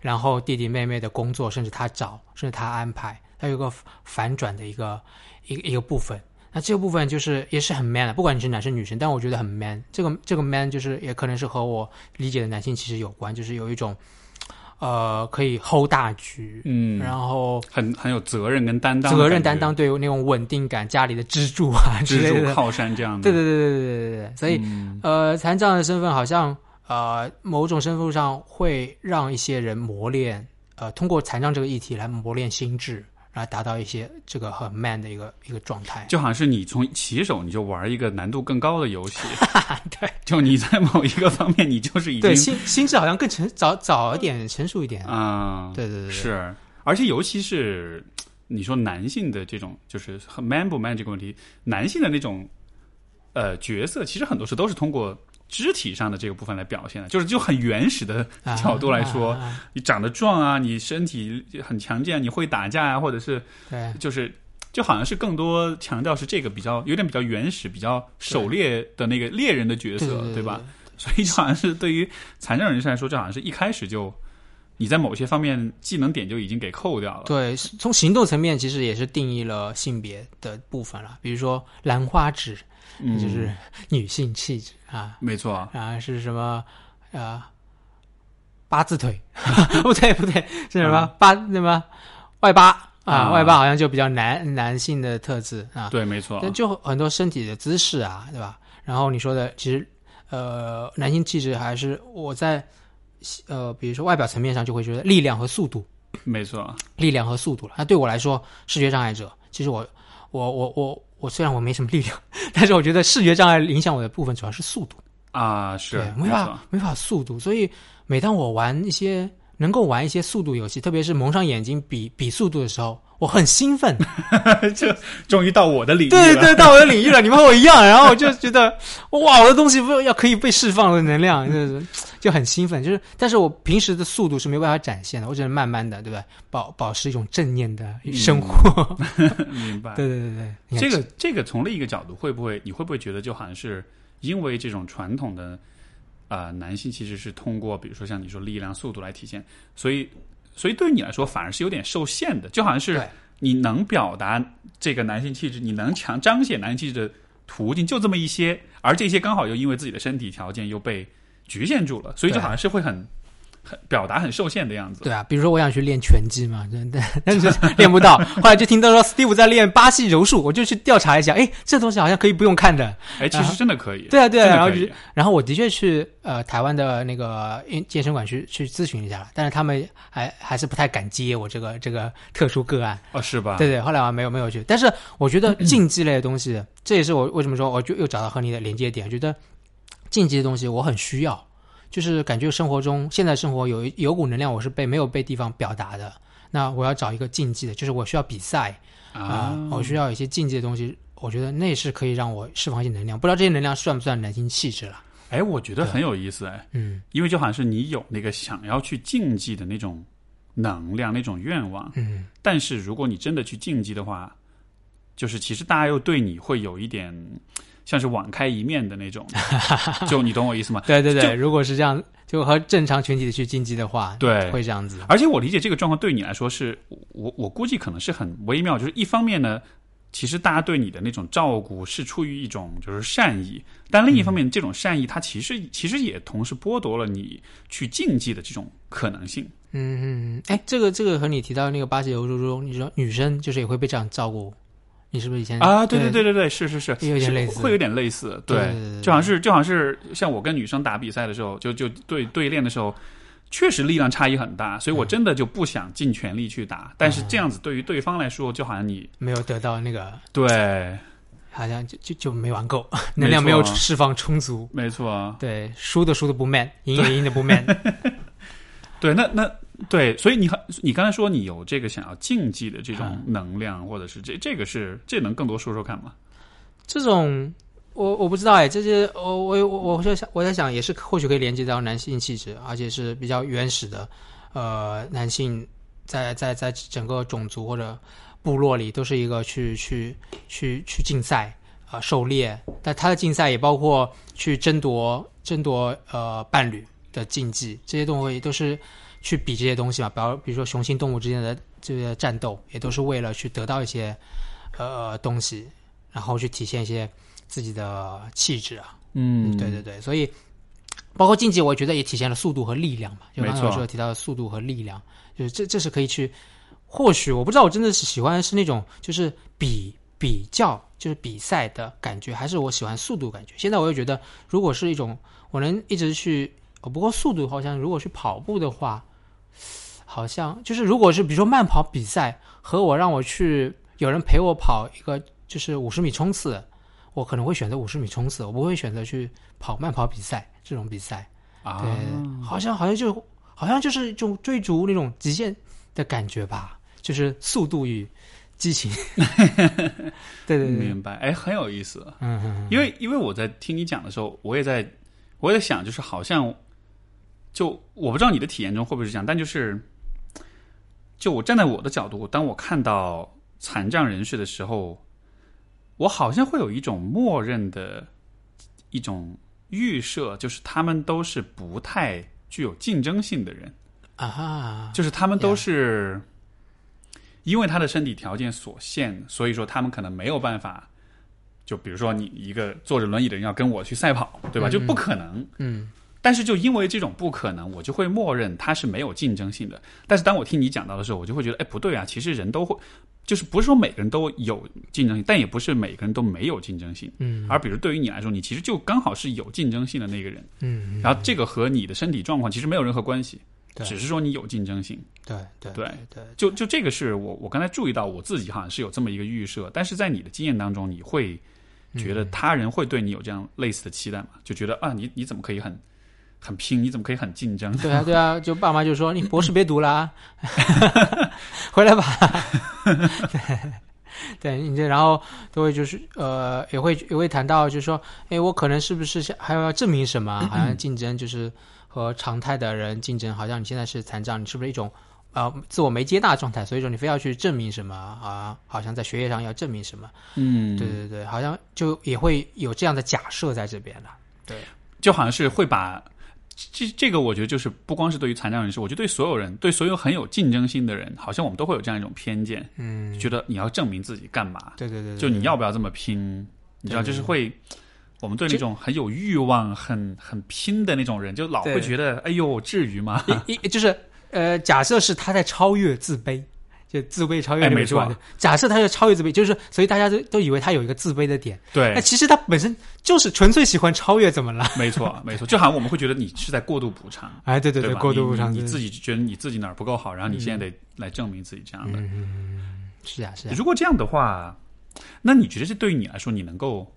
然后弟弟妹妹的工作甚至他找，甚至他安排，他有个反转的一个一个一个部分。那这个部分就是也是很 man 的，不管你是男生女生，但我觉得很 man。这个这个 man 就是也可能是和我理解的男性其实有关，就是有一种呃可以 hold 大局，嗯，然后很很有责任跟担当，责任担当，对那种稳定感、家里的支柱啊 [laughs] 之类的。支柱靠山这样的，对对对对对对对对，所以、嗯呃，残障的身份好像呃某种身份上会让一些人磨练，呃，通过残障这个议题来磨练心智，来达到一些这个很 man 的一个一个状态。就好像是你从起手你就玩一个难度更高的游戏，[laughs] 对就你在某一个方面你就是已经对，心心智好像更成早早一点，成熟一点。啊、对对对对，是，而且尤其是你说男性的这种，就是很 man 不 man 这个问题，男性的那种呃角色，其实很多时都是通过肢体上的这个部分来表现的，就是就很原始的啊角度来说，啊啊啊你长得壮啊，你身体很强健，你会打架啊，或者是对就是。就好像是更多强调是这个比较有点比较原始、比较狩猎的那个猎人的角色，对对吧？？[laughs] 所以就好像是对于残障人士来说，这好像是一开始就你在某些方面技能点就已经给扣掉了。对，从行动层面其实也是定义了性别的部分了，比如说兰花指，嗯，就是 [laughs] 女性气质啊，没错，啊。是什么啊八字腿，[laughs] 不对不对，是什么八那么外八啊啊外八好像就比较男男性的特质啊，对，没错但，就很多身体的姿势啊，对吧？然后你说的，其实呃，男性气质还是我在呃，比如说外表层面上就会觉得力量和速度，没错，力量和速度了。那对我来说，视觉障碍者，其实我我我我我虽然我没什么力量，但是我觉得视觉障碍影响我的部分主要是速度，啊，是没法，没法速度，所以每当我玩一些能够玩一些速度游戏，特别是蒙上眼睛比比速度的时候，我很兴奋。[laughs] 这终于到我的领域了。对对，到我的领域了，你们和我一样，然后我就觉得哇，我的东西不要可以被释放的能量，就是就很兴奋。就是，但是我平时的速度是没有办法展现的，我只能慢慢的，对吧？保保持一种正念的生活。[laughs] 明白。对对对对，这个这个从另一个角度，会不会你会不会觉得就好像是因为这种传统的啊、呃男性其实是通过比如说像你说力量、速度来体现，所以所以对于你来说反而是有点受限的，就好像是你能表达这个男性气质，你能强彰显男性气质的途径就这么一些，而这些刚好又因为自己的身体条件又被局限住了，所以就好像是会很很表达很受限的样子。对啊，比如说我想去练拳击嘛，[laughs] 真的，但是练不到。[laughs] 后来就听到说 Steve 在练巴西柔术，我就去调查一下，哎，这东西好像可以不用看的。哎，其实真的可以。对啊，对啊，然后就然后我的确去呃台湾的那个健健身馆去去咨询一下了，但是他们还还是不太敢接我这个这个特殊个案。哦，是吧？对对，后来我没有没有去，但是我觉得竞技类的东西，[clears throat] 这也是我为什么说我就又找到和你的连接点，觉得竞技的东西我很需要，就是感觉生活中现在生活有一有股能量我是被没有被地方表达的，那我要找一个竞技的，就是我需要比赛啊、啊，我需要一些竞技的东西，我觉得那是可以让我释放一些能量，不知道这些能量算不算男性气质了？哎，我觉得很有意思哎，嗯因为就好像是你有那个想要去竞技的那种能量、那种愿望，嗯但是如果你真的去竞技的话，就是其实大家又对你会有一点像是网开一面的那种，[laughs] 就你懂我意思吗？对对对，如果是这样，就和正常群体的去竞技的话，对会这样子。而且我理解这个状况对你来说是，我我估计可能是很微妙，就是一方面呢，其实大家对你的那种照顾是出于一种就是善意，但另一方面，这种善意它其实其实也同时剥夺了你去竞技的这种可能性。嗯嗯，嗯，哎，这个这个和你提到那个巴西柔术中，你说女生就是也会被这样照顾，你是不是以前啊，对对对对对，是是是，也有点类似会有点类似，对就好像是就好像是像我跟女生打比赛的时候，就就对对练的时候，确实力量差异很大，所以我真的就不想尽全力去打。但是这样子对于对方来说，就好像你没有得到那个，对，好像就就就没玩够，能量没有释放充足。没错，啊对，输的输的不 man，赢也赢的不 man。[laughs] 对，那那 [laughs] 对，所以你很你刚才说你有这个想要竞技的这种嗯能量，或者是这这个是这能更多说说看吗？这种我我不知道哎，这些我我我我在想我在想也是或许可以连接到男性气质，而且是比较原始的，呃，男性在在在整个种族或者部落里都是一个去去去去竞赛啊、呃狩猎，但他的竞赛也包括去争夺争夺呃伴侣的竞技，这些东西都是去比这些东西嘛，比如比如说雄性动物之间的这个战斗，也都是为了去得到一些呃东西，然后去体现一些自己的气质啊。嗯对对对，所以包括竞技，我觉得也体现了速度和力量嘛。就刚才没错说提到的速度和力量，就是这这是可以去，或许我不知道我真的是喜欢的是那种就是比比较就是比赛的感觉，还是我喜欢速度感觉。现在我又觉得，如果是一种我能一直去，哦，不过速度好像如果去跑步的话，好像就是如果是比如说慢跑比赛和我让我去有人陪我跑一个就是五十米冲刺，我可能会选择五十米冲刺，我不会选择去跑慢跑比赛这种比赛。啊，对，好像好像就好像就是一种追逐那种极限的感觉吧，就是速度与激情。[laughs] 对对对，明白，哎，很有意思。嗯嗯因为因为我在听你讲的时候，我也在我也在想，就是好像就我不知道你的体验中会不会是这样，但就是就我站在我的角度，当我看到残障人士的时候，我好像会有一种默认的一种预设，就是他们都是不太具有竞争性的人，啊，就是他们都是因为他的身体条件所限，所以说他们可能没有办法。就比如说你一个坐着轮椅的人要跟我去赛跑，对吧？嗯就不可能。嗯但是就因为这种不可能，我就会默认它是没有竞争性的。但是当我听你讲到的时候，我就会觉得，哎，不对啊，其实人都会，就是不是说每个人都有竞争性，但也不是每个人都没有竞争性。嗯而比如对于你来说，你其实就刚好是有竞争性的那个人。嗯，然后这个和你的身体状况其实没有任何关系，对只是说你有竞争性。对对对对，就就这个是我我刚才注意到我自己好像是有这么一个预设，但是在你的经验当中，你会觉得他人会对你有这样类似的期待吗？就觉得啊，你你怎么可以很很拼？你怎么可以很竞争？对啊对啊，就爸妈就说你博士别读了啊，[laughs] 回来吧。[laughs] 对，你这然后都会就是呃，也会也会谈到，就是说，哎，我可能是不是想还要证明什么？[clears throat] 好像竞争就是和常态的人竞争，好像你现在是残障，你是不是一种呃自我没接纳状态？所以说你非要去证明什么啊？好像在学业上要证明什么？嗯，对对对，好像就也会有这样的假设在这边了。对，就好像是会把这这个，我觉得就是不光是对于残障人士，我觉得对所有人，对所有很有竞争心的人，好像我们都会有这样一种偏见，嗯，觉得你要证明自己干嘛？对对对，对就你要不要这么拼？你知道，就是会我们对那种很有欲望、很很拼的那种人，就老会觉得，哎呦，至于吗？一一就是呃，假设是他在超越自卑，就自卑超越那本书啊错假设他是超越自卑，就是所以大家都都以为他有一个自卑的点，对。那，其实他本身就是纯粹喜欢超越，怎么了？没错，没错，就好像我们会觉得你是在过度补偿，[laughs] 哎，对对对吧？过度补偿，你自己觉得你自己哪儿不够好，然后你现在得来证明自己这样的。是啊是啊，如果这样的话，那你觉得这对于你来说，你能够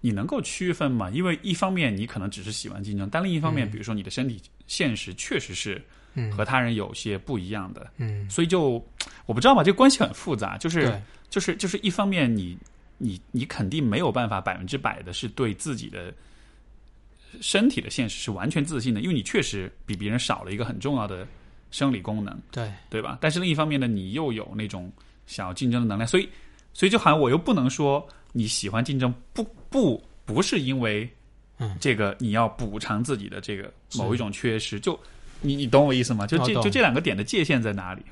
你能够区分吗？因为一方面你可能只是喜欢竞争，但另一方面，比如说你的身体现实确实是嗯。和他人有些不一样的，嗯，所以就我不知道吧，这个关系很复杂，就是对。就是就是一方面你你你肯定没有办法百分之百的是对自己的身体的现实是完全自信的，因为你确实比别人少了一个很重要的生理功能。对。对吧？但是另一方面呢，你又有那种想要竞争的能量，所以，所以就好像我又不能说你喜欢竞争，不不不是因为，嗯。这个你要补偿自己的这个某一种缺失，就你你懂我意思吗？就这就这两个点的界限在哪里？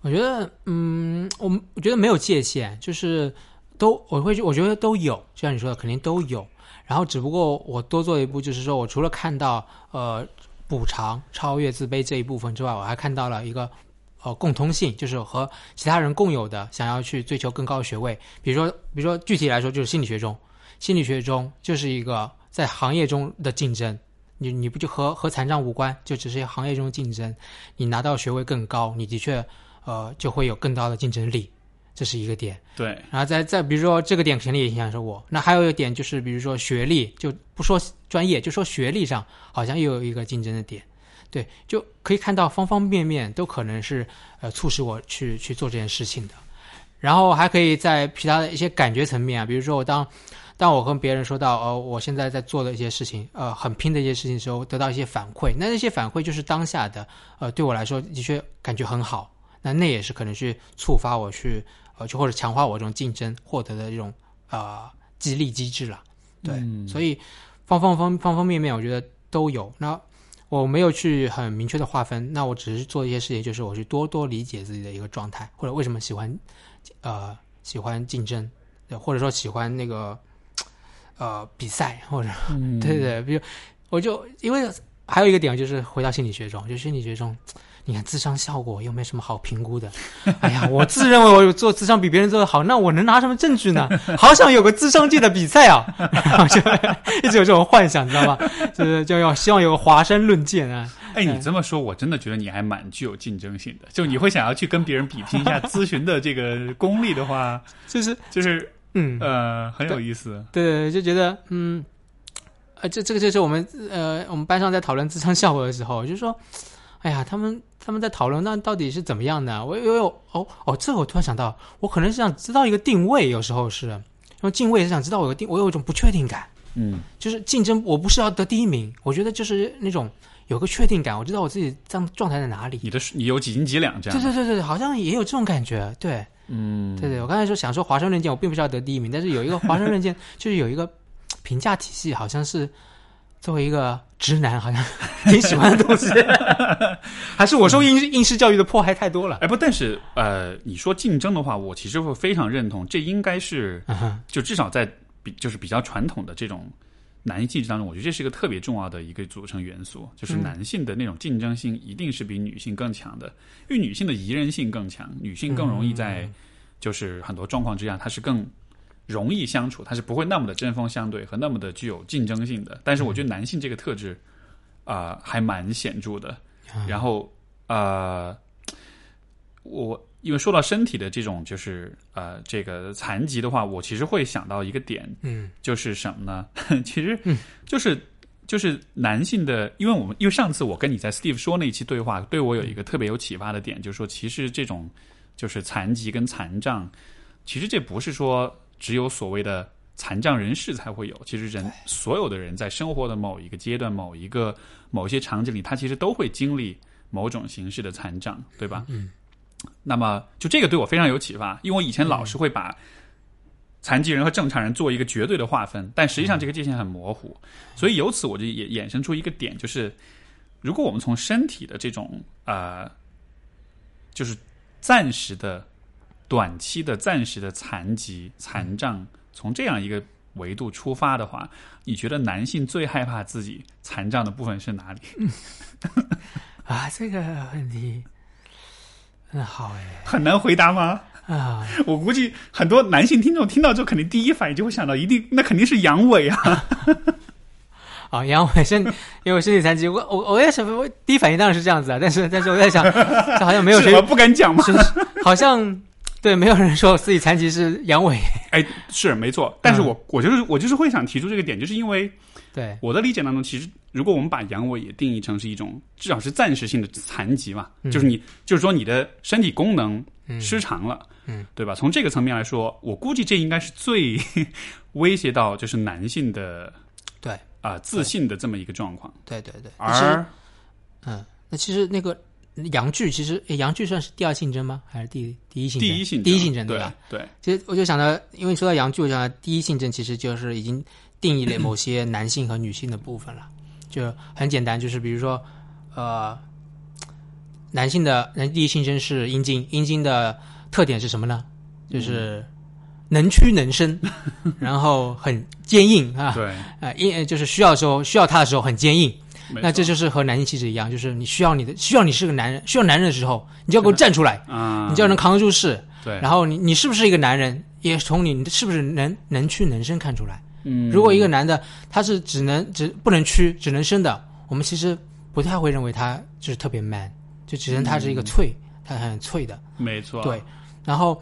我觉得，嗯，我们我觉得没有界限，就是都我会我觉得都有，就像你说的，肯定都有。然后只不过我多做一步，就是说我除了看到呃补偿、超越自卑这一部分之外，我还看到了一个呃共通性，就是和其他人共有的想要去追求更高的学位。比如说，比如说具体来说，就是心理学中，心理学中就是一个在行业中的竞争。你你不就和和残障无关，就只是行业中的竞争。你拿到学位更高，你的确呃就会有更高的竞争力，这是一个点。对，然后再再比如说这个点肯定也影响着我。那还有一点就是，比如说学历，就不说专业，就说学历上，好像又有一个竞争的点。对，就可以看到方方面面都可能是呃促使我去去做这件事情的。然后还可以在其他的一些感觉层面啊，比如说我当当我跟别人说到呃我现在在做的一些事情，呃很拼的一些事情的时候，得到一些反馈，那那些反馈就是当下的，呃对我来说的确感觉很好。那那也是可能去触发我去呃，就或者强化我这种竞争获得的这种呃激励机制了。对，嗯所以方方方方方面面，我觉得都有。那我没有去很明确的划分，那我只是做一些事情，就是我去多多理解自己的一个状态，或者为什么喜欢呃喜欢竞争，对或者说喜欢那个呃比赛，或者、嗯对对，比如我就因为还有一个点就是回到心理学中，就心理学中。[tsk] 你看智商效果又没什么好评估的，[laughs] 哎呀，我自认为我有做智商比别人做的好，那我能拿什么证据呢？[laughs] 好想有个智商界的比赛啊，然 [laughs] 后就一直有这种幻想，知道吗？就是就要希望有个华山论剑啊，哎，你这么说，我真的觉得你还蛮具有竞争性的。就你会想要去跟别人比拼一下咨询的这个功力的话，就是就是嗯，呃很有意思。对，就觉得嗯，呃，这这个就是我们呃我们班上在讨论智商效果的时候，就说，哎呀，他们他们在讨论那到底是怎么样的？我有有哦哦，这个我突然想到，我可能是想知道一个定位，有时候是，因为定位是想知道我有个定，我有一种不确定感，嗯就是竞争，我不是要得第一名，我觉得就是那种有个确定感，我知道我自己这样状态在哪里。你的你有几斤几两这样？对对对对，好像也有这种感觉，对。嗯，对对，我刚才说想说华盛论剑，我并不是要得第一名，但是有一个华盛论剑，[laughs] 就是有一个评价体系，好像是作为一个直男，好像 [laughs] 挺喜欢的东西，[laughs] 还是我受应应试教育的迫害太多了？哎不，但是呃，你说竞争的话，我其实会非常认同，这应该是嗯，就至少在比就是比较传统的这种男性当中，我觉得这是一个特别重要的一个组成元素，就是嗯男性的那种竞争性一定是比女性更强的，因为女性的宜人性更强，女性更容易在就是很多状况之下，她是更容易相处，她是不会那么的针锋相对和那么的具有竞争性的。但是我觉得男性这个特质啊、还蛮显著的。然后呃，我因为说到身体的这种就是呃这个残疾的话，我其实会想到一个点，嗯就是什么呢？[laughs] 其实就是就是男性的，因为我们因为上次我跟你在 Steve 说那一期对话，对我有一个特别有启发的点，就是说其实这种就是残疾跟残障，其实这不是说只有所谓的残障人士才会有，其实人所有的人在生活的某一个阶段、某一个某一些场景里，他其实都会经历某种形式的残障，对吧？嗯。那么，就这个对我非常有启发，因为我以前老是会把残疾人和正常人做一个绝对的划分，但实际上这个界限很模糊，所以由此我就也衍生出一个点，就是如果我们从身体的这种呃，就是暂时的、短期的、暂时的残疾、残障，从这样一个维度出发的话，你觉得男性最害怕自己残障的部分是哪里？[laughs] 啊，这个问题很好哎很难回答吗？啊，我估计很多男性听众听到之后，肯定第一反应就会想到，一定那肯定是阳痿啊！啊，阳痿身，因为我身体残疾，我我我也想，我第一反应当然是这样子啊，但是但是我在想，这好像没有谁？不敢讲嘛？好像对，没有人说自己残疾是阳痿，[laughs] 哎，是没错，但是我、我就是我就是会想提出这个点，就是因为对。我的理解当中，其实如果我们把阳痿也定义成是一种至少是暂时性的残疾嘛，嗯。就是你就是说你的身体功能嗯。失常了，嗯，对吧？从这个层面来说，我估计这应该是最 [laughs] 威胁到就是男性的对。啊、自信的这么一个状况，对对对，而嗯，那其实那个阳具，其实诶阳具算是第二性征吗？还是第第一性征？第一性征第一性征对吧？？对，其实我就想到，因为说到阳具，我想到第一性征其实就是已经定义了某些男性和女性的部分了。就很简单，就是比如说，呃，男性的男第一性征是阴茎，阴茎的特点是什么呢？就是能屈能伸，[laughs] 然后很坚硬啊，对，啊，硬就是需要的时候需要它的时候很坚硬。没那这就是和男性气质一样，就是你需要你的需要你是个男人，需要男人的时候，你就要给我站出来，啊，你就要能扛得住事。对，然后你你是不是一个男人，也从你是不是能能屈能伸看出来。嗯，如果一个男的他是只能只不能屈只能伸的，我们其实不太会认为他就是特别 man，就只能他是一个脆，他很脆的。没错，对，然后，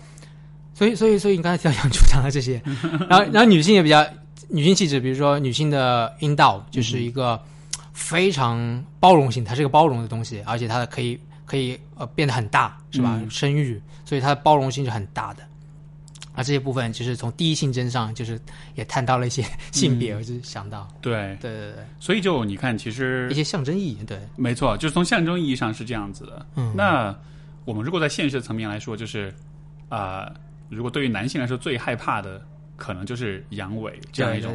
所以所以所以你刚才提到杨主讲了这些，[laughs] 然后然后女性也比较女性气质，比如说女性的阴道就是一个非常包容性，它是一个包容的东西，而且它可以可以呃变得很大，是吧？嗯。生育，所以它的包容性是很大的。而这些部分就是从第一性征上，就是也探到了一些性别，嗯我就想到，对，对对对，所以就你看，其实一些象征意义，对，没错，就是从象征意义上是这样子的。嗯，那我们如果在现实层面来说，就是啊、如果对于男性来说最害怕的，可能就是阳痿这样一种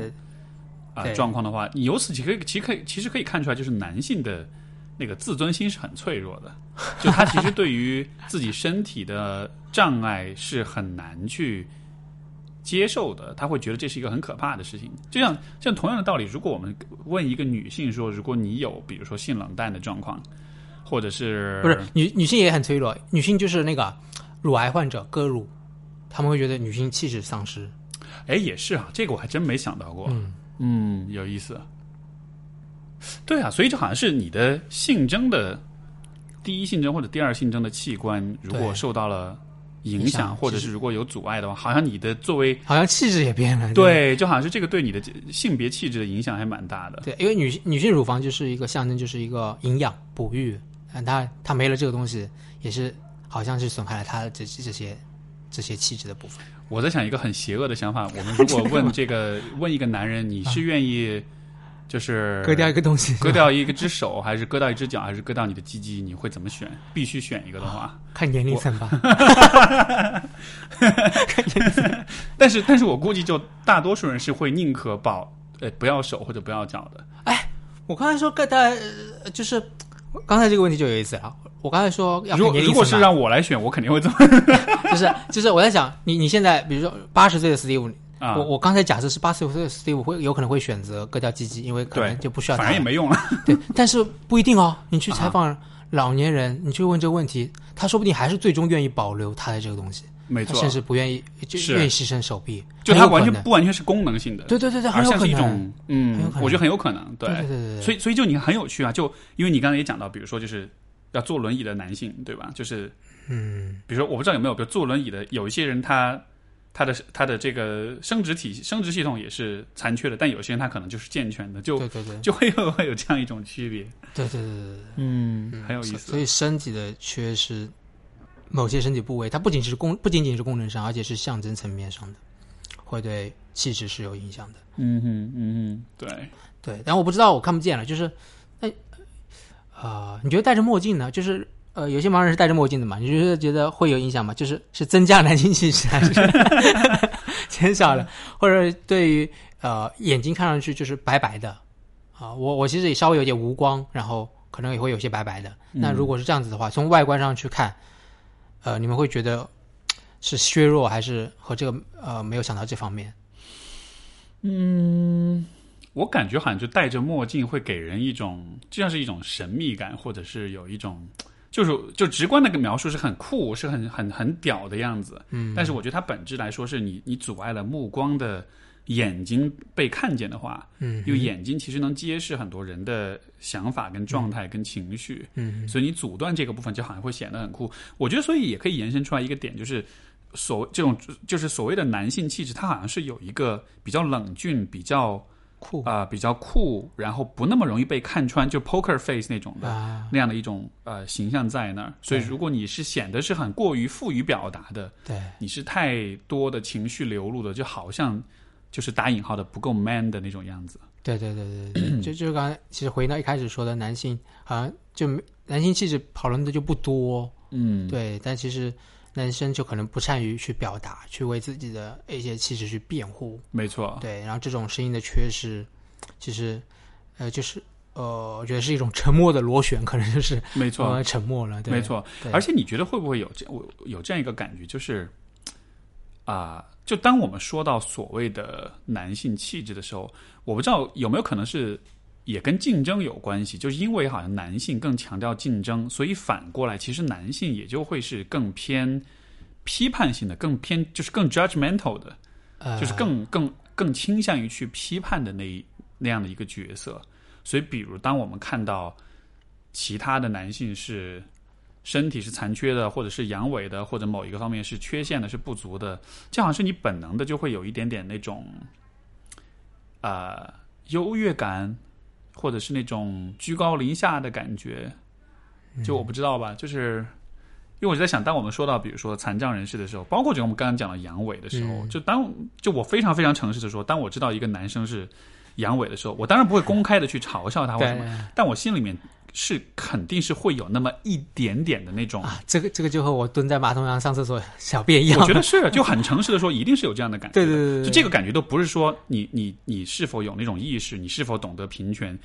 啊、对状况的话，你由此其实可以其实可以其实可以看出来，就是男性的那个自尊心是很脆弱的，就他其实对于自己身体的障碍是很难去。接受的，他会觉得这是一个很可怕的事情。就像像同样的道理，如果我们问一个女性说，如果你有比如说性冷淡的状况，或者是不是女女性也很脆弱，女性就是那个乳癌患者割乳，他们会觉得女性气质丧失。哎，也是啊，这个我还真没想到过。嗯嗯，有意思。对啊，所以就好像是你的性征的第一性征或者第二性征的器官，如果受到了影影响响，或者是如果有阻碍的话，好像你的作为好像气质也变了。对，就好像是这个对你的性别气质的影响还蛮大的。对，因为女性女性乳房就是一个象征，就是一个营养哺育，嗯，它它没了这个东西，也是好像是损害了它的这这些这些气质的部分。我在想一个很邪恶的想法，我们如果问这个 [laughs] 问一个男人，你是愿意就是割掉一个东西，割掉一个只手，还是割掉一只脚，还是割掉你的鸡鸡？你会怎么选？必须选一个的话，看年龄层吧。[laughs] 但是但是我估计就大多数人是会宁可保呃不要手或者不要脚的。哎我刚才说割掉，呃就是刚才这个问题就有意思了。我刚才说要如果如果是让我来选，我肯定会这么 [laughs] 就是就是我在想，你你现在比如说八十岁的 Steve，、啊我，我刚才假设是八十岁的 Steve 会有可能会选择割掉鸡鸡，因为可能就不需要反正也没用了。对，[laughs] 但是不一定哦。你去啊采访老年人，你去问这个问题，他说不定还是最终愿意保留他的这个东西，没错甚，至不愿意就是愿意牺牲手臂，就它完全不完全是功能性的，对对对对，而像是一很有可能。种嗯我觉得很有可能。对对对对，所以所以就你很有趣啊，就因为你刚才也讲到，比如说就是要坐轮椅的男性，对吧？就是嗯，比如说我不知道有没有，比如坐轮椅的有一些人他。他的他的这个生殖体生殖系统也是残缺的，但有些人他可能就是健全的，就对对对就会有会有这样一种区别。对对对对对，嗯，很有意思。所以身体的缺失，某些身体部位，它不仅是功不仅仅是功能上，而且是象征层面上的，会对气质是有影响的。嗯哼，嗯哼，对，对，但我不知道，我看不见了。就是，那啊、你觉得戴着墨镜呢？就是呃，有些盲人是戴着墨镜的嘛？你觉得觉得会有影响吗？就是是增加男性气质还是 [laughs] 减少了？或者对于呃眼睛看上去就是白白的啊、我我其实也稍微有点无光，然后可能也会有些白白的。那如果是这样子的话，从外观上去看，呃，你们会觉得是削弱还是和这个呃没有想到这方面？嗯，我感觉好像就戴着墨镜会给人一种，就像是一种神秘感，或者是有一种，就是就直观的个描述是很酷，是很很很屌的样子。嗯，但是我觉得它本质来说，是你你阻碍了目光的眼睛被看见的话，嗯，因为眼睛其实能揭示很多人的想法、跟状态、跟情绪，嗯所以你阻断这个部分，就好像会显得很酷。我觉得，所以也可以延伸出来一个点，就是所这种就是所谓的男性气质，它好像是有一个比较冷峻、比较酷。啊、比较酷，然后不那么容易被看穿，就 poker face 那种的。啊，那样的一种呃形象在那儿，所以如果你是显得是很过于富于表达的，对，你是太多的情绪流露的，就好像就是打引号的不够 man 的那种样子。对对对对对，就就刚才其实回到一开始说的，男性好像就没男性气质讨论的就不多，嗯，对，但其实男生就可能不善于去表达，去为自己的一些气质去辩护，没错，对，然后这种声音的缺失，其实呃就是呃，我觉得是一种沉默的螺旋，可能就是没错，呃沉默了，对没，错。而且你觉得会不会有这我有这样一个感觉，就是啊、就当我们说到所谓的男性气质的时候，我不知道有没有可能是也跟竞争有关系，就是因为好像男性更强调竞争，所以反过来，其实男性也就会是更偏批判性的，更偏就是更 judgmental 的，呃，就是更更更倾向于去批判的那一那样的一个角色。所以，比如当我们看到其他的男性是身体是残缺的，或者是阳痿的，或者某一个方面是缺陷的、是不足的，就好像是你本能的就会有一点点那种啊、呃优越感，或者是那种居高临下的感觉。就我不知道吧，就是。因为我就在想，当我们说到比如说残障人士的时候，包括就我们刚刚讲的阳痿的时候，嗯就当就我非常非常诚实的说，当我知道一个男生是阳痿的时候，我当然不会公开的去嘲笑他或什么，但我心里面是肯定是会有那么一点点的那种，啊，这个这个就和我蹲在马桶上上厕所 [laughs] 小便一样，我觉得是就很诚实的说，一定是有这样的感觉的。对对对就这个感觉都不是说你你你是否有那种意识，你是否懂得平权，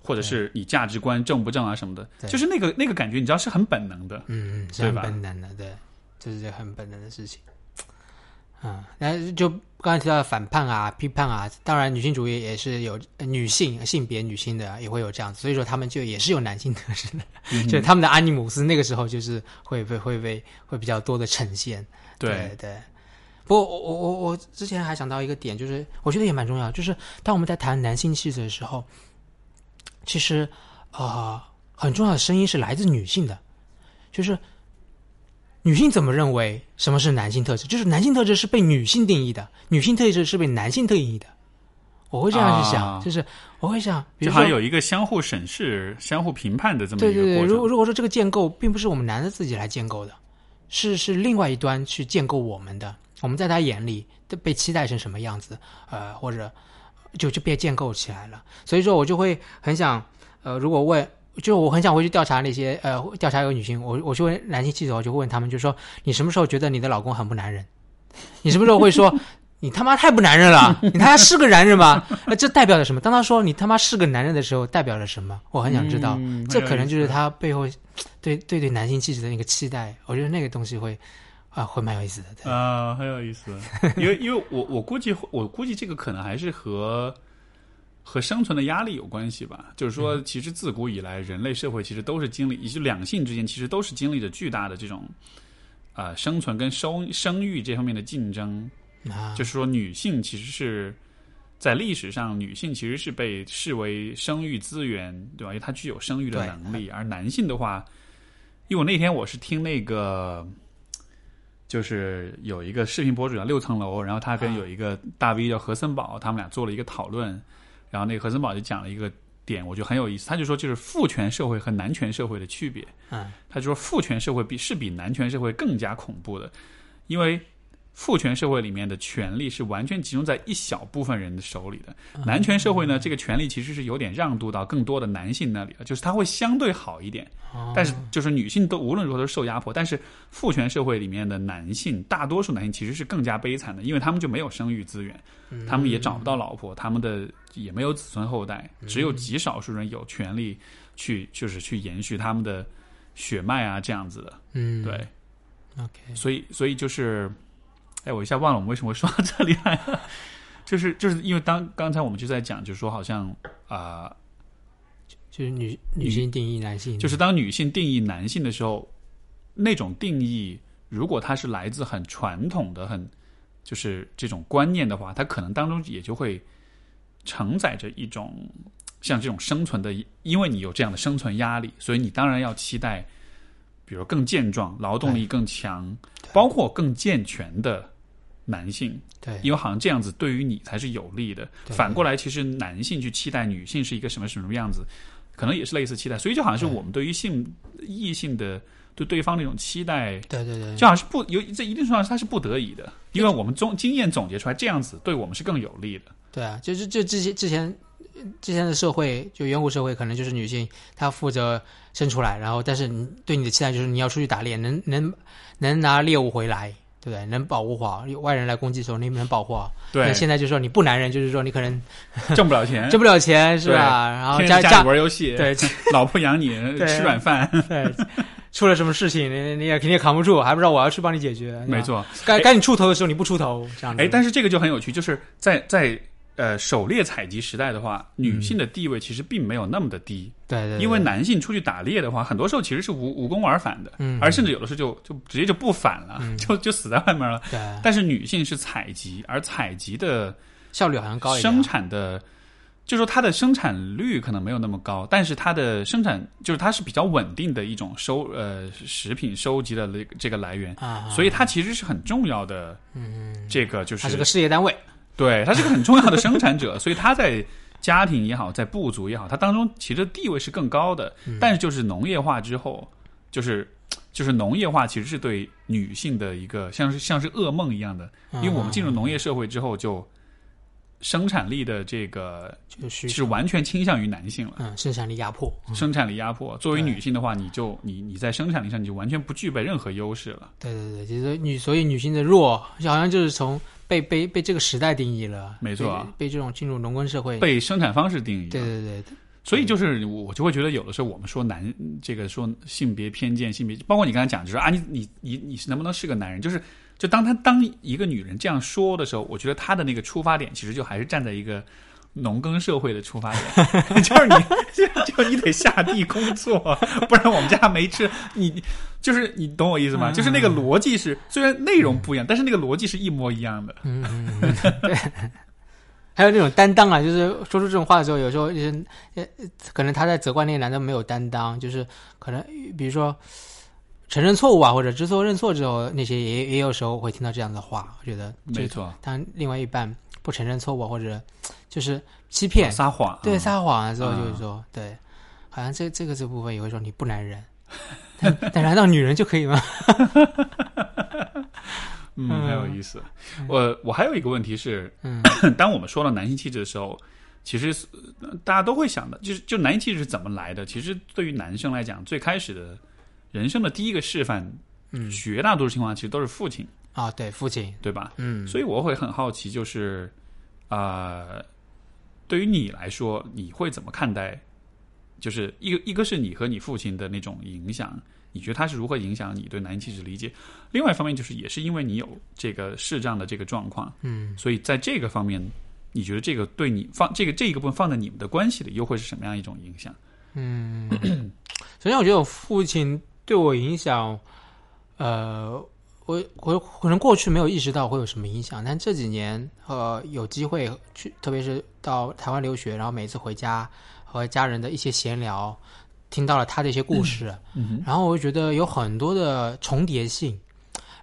或者是你价值观正不正啊什么的，对就是那个那个感觉，你知道是很本能的。嗯，是很本能的，对，这是很本能的事情。嗯，那就刚才提到的反叛啊、批判啊，当然女性主义也是有呃女性性别女性的也会有这样子，所以说他们就也是有男性特质的，嗯就他们的阿尼姆斯那个时候就是会被会被会比较多的呈现。对，对。不过我我我我之前还想到一个点，就是我觉得也蛮重要，就是当我们在谈男性气质的时候，其实呃很重要的声音是来自女性的，就是女性怎么认为什么是男性特质？就是男性特质是被女性定义的，女性特质是被男性定义的。我会这样去想，啊就是我会想，比如说像有一个相互审视、相互评判的这么对对对，一个过程。如果如果说这个建构并不是我们男的自己来建构的，是是另外一端去建构我们的，我们在他眼里都被期待成什么样子，呃，或者就就被建构起来了。所以说我就会很想，呃，如果问，就我很想回去调查那些呃，调查一个女性，我我去问男性记者，我就问他们，就说你什么时候觉得你的老公很不男人？[laughs] 你什么时候会说？你他妈太不男人了！你他妈是个男人吗？那 [laughs] 这代表着什么？当他说你他妈是个男人的时候，代表着什么？我很想知道。嗯这可能就是他背后对对对男性气质的那个期待。我觉得那个东西会啊，会蛮有意思的。对，啊，很有意思，因为因为我我估计我估计这个可能还是和和生存的压力有关系吧。就是说，其实自古以来，人类社会其实都是经历，以及两性之间其实都是经历着巨大的这种啊、呃生存跟生生育这方面的竞争。啊，就是说，女性其实是在历史上，女性其实是被视为生育资源，对吧？因为她具有生育的能力，而男性的话，因为我那天我是听那个，就是有一个视频博主叫六层楼，然后他跟啊有一个大 V 叫何森宝，他们俩做了一个讨论，然后那个何森宝就讲了一个点，我觉得很有意思，他就说就是父权社会和男权社会的区别。嗯他就说父权社会比是比男权社会更加恐怖的，因为父权社会里面的权力是完全集中在一小部分人的手里的。男权社会呢，这个权力其实是有点让渡到更多的男性那里了，就是它会相对好一点。但是就是女性都无论如何都是受压迫，但是父权社会里面的男性，大多数男性其实是更加悲惨的，因为他们就没有生育资源，他们也找不到老婆，他们的也没有子孙后代，只有极少数人有权利去就是去延续他们的血脉啊这样子的。嗯，对，，OK，所以所以就是，哎，我一下忘了我们为什么会说到这里来了。就是就是因为当刚才我们就在讲，就是说好像啊、就是女女性定义男性，就是当女性定义男性的时候，那种定义如果它是来自很传统的、很就是这种观念的话，它可能当中也就会承载着一种像这种生存的，因为你有这样的生存压力，所以你当然要期待，比如更健壮、劳动力更强，包括更健全的男性。对因为好像这样子对于你才是有利的。对反过来，其实男性去期待女性是一个什么什么样子，可能也是类似期待。所以就好像是我们对于性异性的对对方那种期待，对对对，就好像是不有这一定程度上它是不得已的，因为我们总经验总结出来这样子对我们是更有利的。对啊，就是就之前之前之前的社会，就远古社会，可能就是女性她负责生出来，然后但是你对你的期待就是你要出去打猎，能能能拿猎物回来，对不对？能保护好，有外人来攻击的时候你能保护好。对那，现在就说你不男人，就是说你可能 [laughs] 挣不了钱，[laughs] 挣不了钱，是吧？然后家家家里玩游戏，对 [laughs] 老婆养你吃软饭，对，出了什么事情你你也肯定也扛不住，还不知道我要去帮你解决。没，错。该该你出头的时候你不出头，这样子。哎，但是这个就很有趣，就是在在呃狩猎采集时代的话，女性的地位其实并没有那么的低。对对，对因为男性出去打猎的话，很多时候其实是无无功而返的，嗯而甚至有的时候就就直接就不返了，[laughs] 就就死在外面了。对但是女性是采集，而采集的效率好像高一点生啊。产的，就说它的生产率可能没有那么高，但是它的生产就是它是比较稳定的一种收呃食品收集的这个这个来源，啊，所以它其实是很重要的。嗯，这个就是它是个事业单位。对，他是个很重要的生产者，所以他在家庭也好，在部族也好，他当中其实地位是更高的。嗯但是就是农业化之后，就是就是农业化其实是对女性的一个像是像是噩梦一样的，因为我们进入农业社会之后，就生产力的这个就是是完全倾向于男性了。嗯，生产力压迫。生产力压迫，作为女性的话，你就你你在生产力上你就完全不具备任何优势了。对对对，其实女所以女性的弱，好像就是从被被被这个时代定义了，没错啊被被这种进入农耕社会，被生产方式定义了。对对对对所以就是我就会觉得有的时候我们说男这个说性别偏见、性别，包括你刚才讲，就是啊，你你你你是能不能是个男人？就是就当他当一个女人这样说的时候，我觉得他的那个出发点其实就还是站在一个农耕社会的出发点，[laughs] 就是你就 [laughs] 就你得下地工作，不然我们家没吃。你就是你懂我意思吗？就是那个逻辑是虽然内容不一样，但是那个逻辑是一模一样的。嗯对。[laughs] 还有那种担当啊，就是说出这种话的时候，有时候就是呃，可能他在责怪那个男的没有担当，就是可能比如说承认错误啊，或者知错认错之后，那些也也有时候会听到这样的话。我觉得没错，当另外一半不承认错误啊或者就是欺骗、撒谎，对嗯。撒谎的时候，嗯就是说，对，好像这这个这部分也会说你不男人，[laughs] 但但难道女人就可以吗？[laughs] 嗯，很有意思。我我还有一个问题是，嗯。[coughs] 当我们说到男性气质的时候，其实呃大家都会想的，就是就男性气质是怎么来的？其实对于男生来讲，最开始的人生的第一个示范，嗯。绝大多数情况其实都是父亲，啊，对，父亲，对吧？嗯，所以我会很好奇，就是啊、呃对于你来说，你会怎么看待？就是一个一个是你和你父亲的那种影响，你觉得他是如何影响你对男性气质理解？另外一方面，就是也是因为你有这个视障的这个状况，嗯所以在这个方面，你觉得这个对你放这个这一个部分放在你们的关系里，又会是什么样一种影响？嗯，[coughs] 首先我觉得我父亲对我影响，呃，我我可能过去没有意识到会有什么影响，但这几年呃有机会去，特别是到台湾留学，然后每次回家和家人的一些闲聊，听到了他的一些故事，嗯然后我就觉得有很多的重叠性，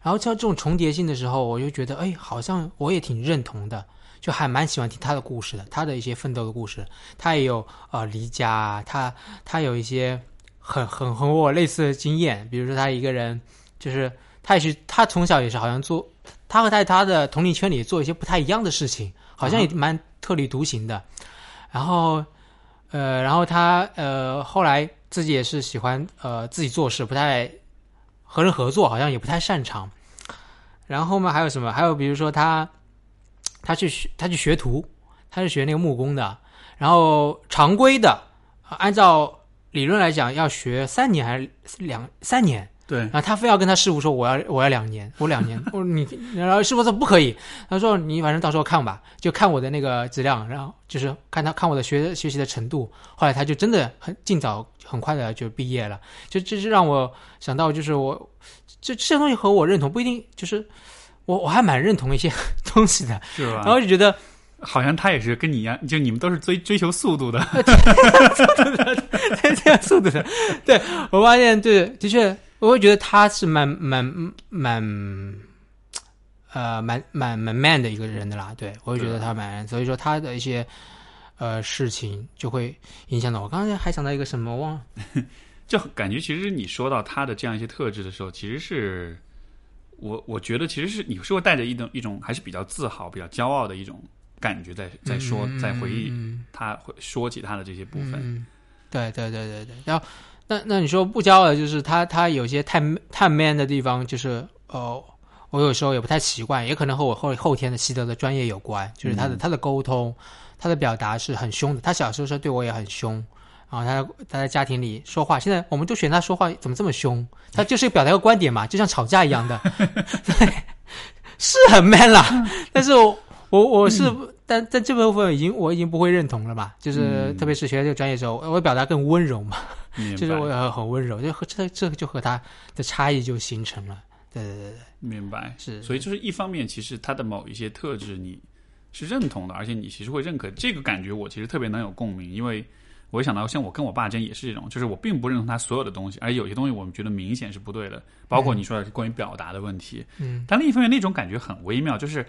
然后像这种重叠性的时候，我就觉得哎，好像我也挺认同的。就还蛮喜欢听他的故事的，他的一些奋斗的故事，他也有呃离家啊，他他有一些很很和我类似的经验，比如说他一个人，就是他也是他从小也是好像做，他和在他的同龄圈里做一些不太一样的事情，好像也蛮特立独行的。然后呃，然后他呃后来自己也是喜欢呃自己做事，不太和人合作，好像也不太擅长。然后后面还有什么？还有比如说他他去学他去学徒，他是学那个木工的，然后常规的，呃按照理论来讲要学三年还是两三年？对然，后他非要跟他师傅说我要我要两年，我两年，[laughs] 我说你，然后师傅说不可以，他说你反正到时候看吧，就看我的那个质量，然后就是看他看我的学学习的程度。后来他就真的很尽早很快的就毕业了，就这就让我想到就是我这这些东西和我认同不一定就是我我还蛮认同一些 [laughs] 东西的，是吧？然后就觉得好像他也是跟你一样，就你们都是追追求速度的。追求速度的，[laughs] 对我发现对，的确，我会觉得他是蛮蛮蛮呃蛮蛮蛮 man 的一个人的啦。对我会觉得他蛮，所以说他的一些呃事情就会影响到我。刚才还想到一个什么，忘了。[laughs] 就感觉其实你说到他的这样一些特质的时候，其实是我我觉得其实是你是会带着一种一种还是比较自豪、比较骄傲的一种感觉在在说嗯在回忆嗯他会说起他的这些部分。嗯，对对对对对。然后，那那你说不骄傲的，就是他他有些太太 man 的地方，就是呃，我有时候也不太习惯，也可能和我后后天的习得的专业有关。就是他的、嗯他的沟通，他的表达是很凶的。他小时候说对我也很凶。然后他他在家庭里说话，现在我们就选他说话怎么这么凶？他就是表达一个观点嘛，就像吵架一样的，对，[laughs] 是很 man 啦。但是我我我是，但但这部分已经我已经不会认同了嘛，就是、嗯特别是学这个专业的时候，我会表达更温柔嘛，就是我也很温柔，就和这这就和他的差异就形成了。对对对对，明白。是，所以就是一方面，其实他的某一些特质你是认同的，而且你其实会认可这个感觉，我其实特别能有共鸣，因为我会想到像我跟我爸之间也是这种，就是我并不认同他所有的东西，而有些东西我们觉得明显是不对的，包括你说的关于表达的问题。嗯但另一方面，那种感觉很微妙，就是，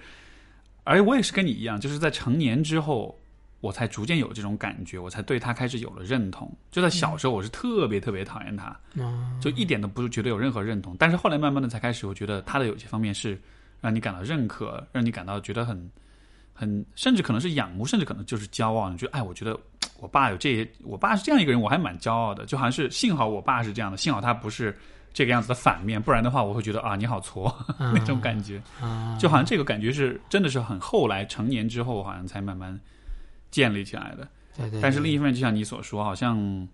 而我也是跟你一样，就是在成年之后，我才逐渐有这种感觉，我才对他开始有了认同。就在小时候，我是特别特别讨厌他，嗯就一点都不觉得有任何认同。但是后来慢慢的才开始，我觉得他的有些方面是让你感到认可，让你感到觉得很很，甚至可能是仰慕，甚至可能就是骄傲。你觉得，哎，我觉得我爸有这些，我爸是这样一个人，我还蛮骄傲的。就好像是幸好我爸是这样的，幸好他不是这个样子的反面，不然的话，我会觉得啊，你好挫 [laughs] 那种感觉。啊，就好像这个感觉是真的是很后来成年之后，好像才慢慢建立起来的。对对，但是另一一方面，就像你所说，好像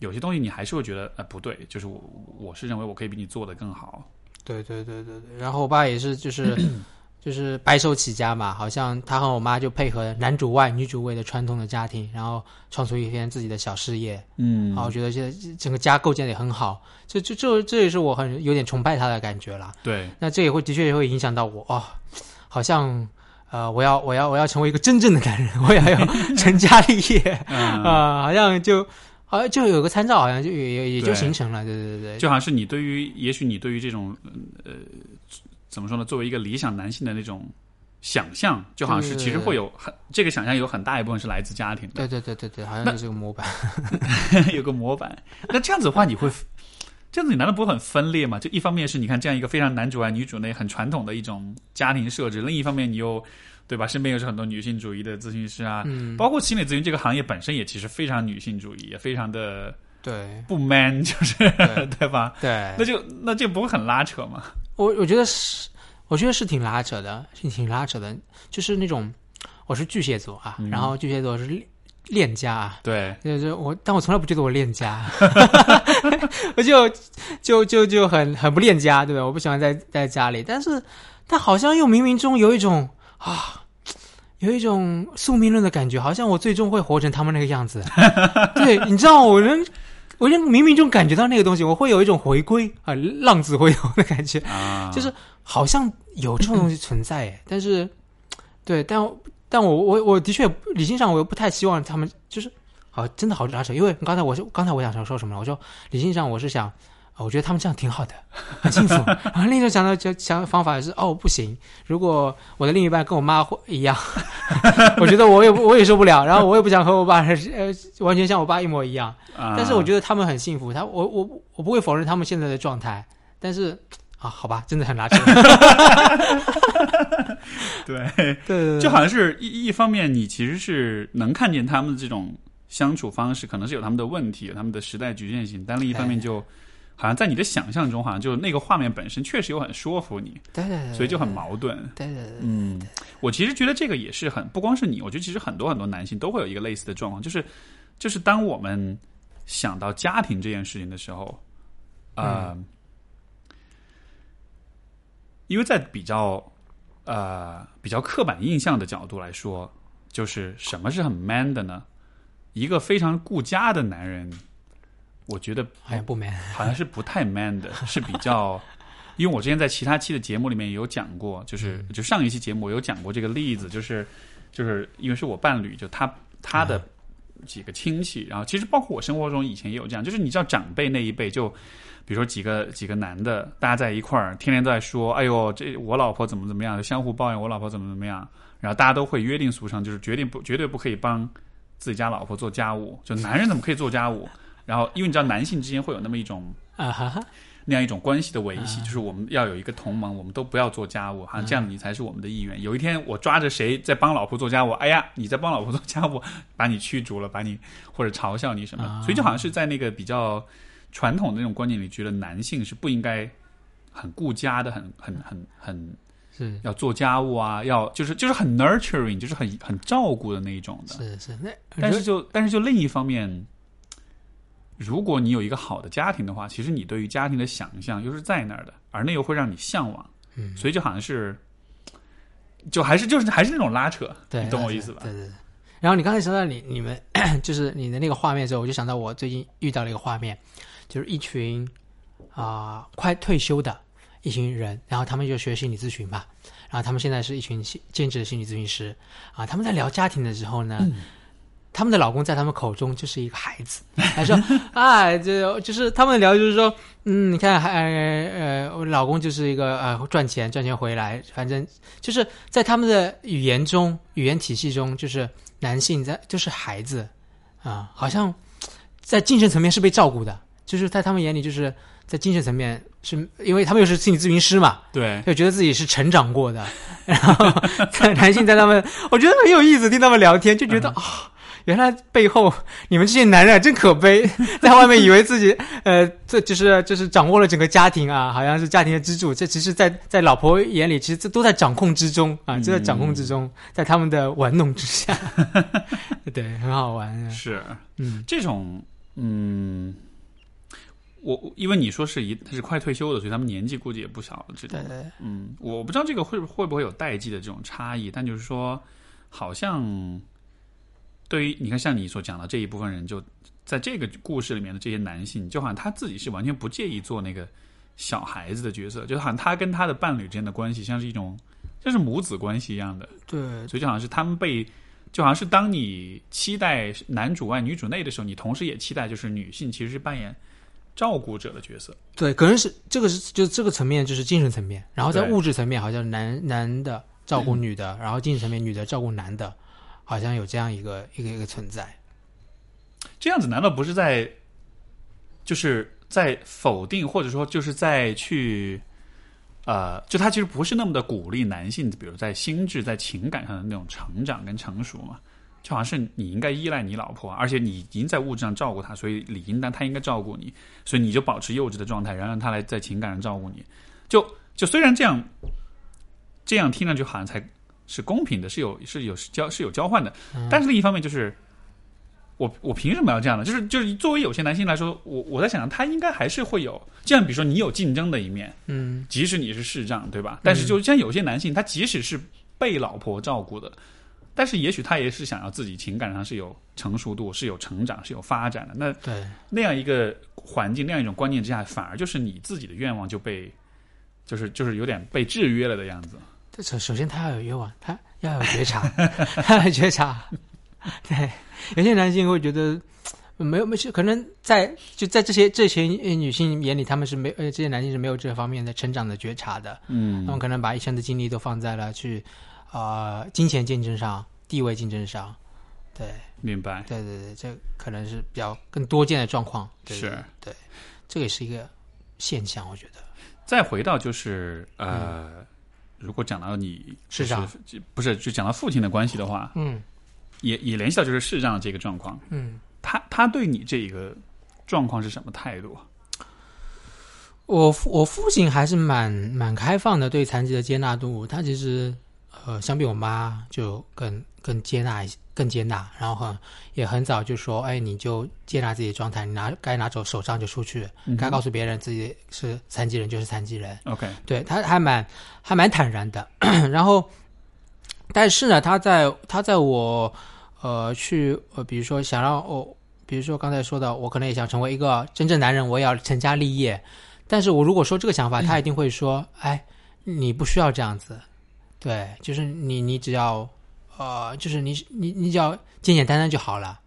有些东西你还是会觉得呃不对，就是我我是认为我可以比你做的更好。对对对对对，然后我爸也是就是 [clears throat] 就是白手起家嘛，好像他和我妈就配合男主外女主内的传统的家庭，然后创出一片自己的小事业。嗯啊，我觉得现在整个家构建的也很好，这这这这也是我很有点崇拜他的感觉啦。对，那这也会的确也会影响到我哦，好像呃，我要我要我要成为一个真正的男人，我也要 [laughs] 成家立业嗯，[laughs] 啊、好像就好像就有个参照，好像就也也也就形成了，对对对对，就好像是你对于，也许你对于这种呃怎么说呢，作为一个理想男性的那种想象，就好像是其实会有很这个想象有很大一部分是来自家庭的，对对对对对，好像是个模板。[laughs] 有个模板。那这样子的话，你会这样子，你难道不会很分裂吗？就一方面是你看这样一个非常男主外女主内很传统的一种家庭设置，另一方面你又对吧，身边又是很多女性主义的咨询师啊，嗯，包括心理咨询这个行业本身也其实非常女性主义，也非常的对不 man，[laughs] 就是对对吧？对那，就那这不会很拉扯吗？我我觉得是，我觉得是挺拉扯的，是挺拉扯的，就是那种我是巨蟹座啊，嗯然后巨蟹座是恋恋家啊，对，就是我，但我从来不觉得我恋家，[laughs] [laughs] 我就就就就很很不恋家，对吧？我不喜欢在在家里，但是他好像又冥冥中有一种啊，有一种宿命论的感觉，好像我最终会活成他们那个样子。[laughs] 对，你知道，我能，我能冥冥中感觉到那个东西，我会有一种回归啊，浪子回头的感觉，啊，就是好像有这种东西存在，哎，但是，对，但但我我我的确理性上我又不太希望他们就是好，真的好拉扯，因为刚才我是刚才我想说什么了？我说理性上我是想，啊我觉得他们这样挺好的，很幸福。然后另一种想到就想方法是，哦，不行，如果我的另一半跟我妈会一样，[laughs] 我觉得我也我也受不了，然后我也不想和我爸呃完全像我爸一模一样。啊，但是我觉得他们很幸福，他我我我不会否认他们现在的状态，但是啊，好吧，真的很拉扯。[laughs] 对，对就好像是一一方面，你其实是能看见他们的这种相处方式，可能是有他们的问题，有他们的时代局限性，但另一方面就好像在你的想象中，好像就那个画面本身确实又很说服你，对对对，所以就很矛盾。对对对，嗯，我其实觉得这个也是很不光是你，我觉得其实很多很多男性都会有一个类似的状况，就是就是当我们想到家庭这件事情的时候，呃，因为在比较呃比较刻板印象的角度来说，就是什么是很 man 的呢？一个非常顾家的男人，我觉得好像不 man。好像是不太 man 的，是比较。因为我之前在其他期的节目里面有讲过，就是就上一期节目我有讲过这个例子，就是就是因为是我伴侣，就他他的几个亲戚，然后其实包括我生活中以前也有这样，就是你知道长辈那一辈，就比如说几个几个男的，大家在一块儿，天天都在说，哎呦，这我老婆怎么怎么样，就相互抱怨我老婆怎么怎么样，然后大家都会约定俗成，就是决定不绝对不可以帮自己家老婆做家务，就男人怎么可以做家务？然后因为你知道男性之间会有那么一种。啊哈哈，那样一种关系的维系，就是我们要有一个同盟，我们都不要做家务，好像这样你才是我们的意愿。有一天我抓着谁在帮老婆做家务，哎呀，你在帮老婆做家务，把你驱逐了，把你或者嘲笑你什么，所以就好像是在那个比较传统的那种观念里，觉得男性是不应该很顾家的，很很很很是要做家务啊，要就是就是很 nurturing，就是很很照顾的那一种的。是是，那但是就但是就另一方面。如果你有一个好的家庭的话，其实你对于家庭的想象又是在那儿的，而那又会让你向往，嗯，所以就好像是，就还是就是还是那种拉扯，对，你懂我意思吧？对对对。然后你刚才说到你你们 [coughs] 就是你的那个画面之后，我就想到我最近遇到了一个画面，就是一群啊、快退休的一群人，然后他们就学心理咨询嘛，然后他们现在是一群心兼职的心理咨询师。啊，他们在聊家庭的时候呢。他们的老公在他们口中就是一个孩子，他说：“ [laughs] 啊，就就是他们聊，就是说，嗯，你看，还呃，我老公就是一个呃赚钱赚钱回来，反正就是在他们的语言中、语言体系中，就是男性在就是孩子啊，好像在精神层面是被照顾的，就是在他们眼里，就是在精神层面是因为他们又是心理咨询师嘛，对，就觉得自己是成长过的，然后在男性在他们，我觉得很有意思，听他们聊天就觉得啊。原来背后你们这些男人真可悲，在外面以为自己呃，这就是就是掌握了整个家庭啊，好像是家庭的支柱。这其实，在在老婆眼里，其实这都在掌控之中啊，就在掌控之中，在他们的玩弄之下，[laughs] 对，很好玩。是，嗯，这种嗯，我因为你说是一他是快退休的，所以他们年纪估计也不小了。这种对对，嗯，我不知道这个会会不会有代际的这种差异，但就是说，好像。对于你看，像你所讲的这一部分人，就在这个故事里面的这些男性，就好像他自己是完全不介意做那个小孩子的角色，就好像他跟他的伴侣之间的关系像是一种像是母子关系一样的。对，所以就好像是他们被，就好像是当你期待男主外女主内的时候，你同时也期待就是女性其实是扮演照顾者的角色。对，可能是这个是就这个层面就是精神层面，然后在物质层面好像男男的照顾女的，然后精神层面女的照顾男的，好像有这样一个一个一个存在。这样子难道不是在，就是在否定或者说就是在去，呃，就他其实不是那么的鼓励男性，比如在心智、在情感上的那种成长跟成熟嘛？就好像是你应该依赖你老婆，而且你已经在物质上照顾她，所以理应当她应该照顾你，所以你就保持幼稚的状态，然后让她来在情感上照顾你。就就虽然这样，这样听上去好像才是公平的，是有是有交是有交换的，但是另一方面就是。我我凭什么要这样呢？就是就是作为有些男性来说，我我在想，他应该还是会有这样，比如说你有竞争的一面，嗯，即使你是视障，对吧？但是就像有些男性，他即使是被老婆照顾的，但是也许他也是想要自己情感上是有成熟度、是有成长、是有发展的。那对，那样一个环境、那样一种观念之下，反而就是你自己的愿望就被，就是就是有点被制约了的样子。这首首先他要有愿望，他要有觉察，他 [laughs] 要有觉察。对，有些男性会觉得没有没有，可能在就在这些这些女性眼里，他们是没呃这些男性是没有这方面的成长的觉察的。嗯他们可能把一生的精力都放在了去啊、呃金钱竞争上、地位竞争上。对明白。对对对，这可能是比较更多见的状况。对是对，这个也是一个现象，我觉得。再回到就是呃，如果讲到你视障就是不是就讲到父亲的关系的话，嗯也也联系到就是市长的这个状况。嗯。他他对你这个状况是什么态度？我父我父亲还是蛮蛮开放的，对残疾的接纳度。他其实呃，相比我妈就更更接纳一些，更接纳，然后很也很早就说，哎，你就接纳自己的状态，你拿该拿走手杖就出去，嗯该告诉别人自己是残疾人就是残疾人，OK，对他还蛮还蛮坦然的。[clears throat] 然后，但是呢，他在他在我呃去呃，比如说想让我，比如说刚才说的，我可能也想成为一个真正男人，我也要成家立业。但是我如果说这个想法，他一定会说：“哎，你不需要这样子，对，就是你你只要呃，就是你你你只要简简单单就好了。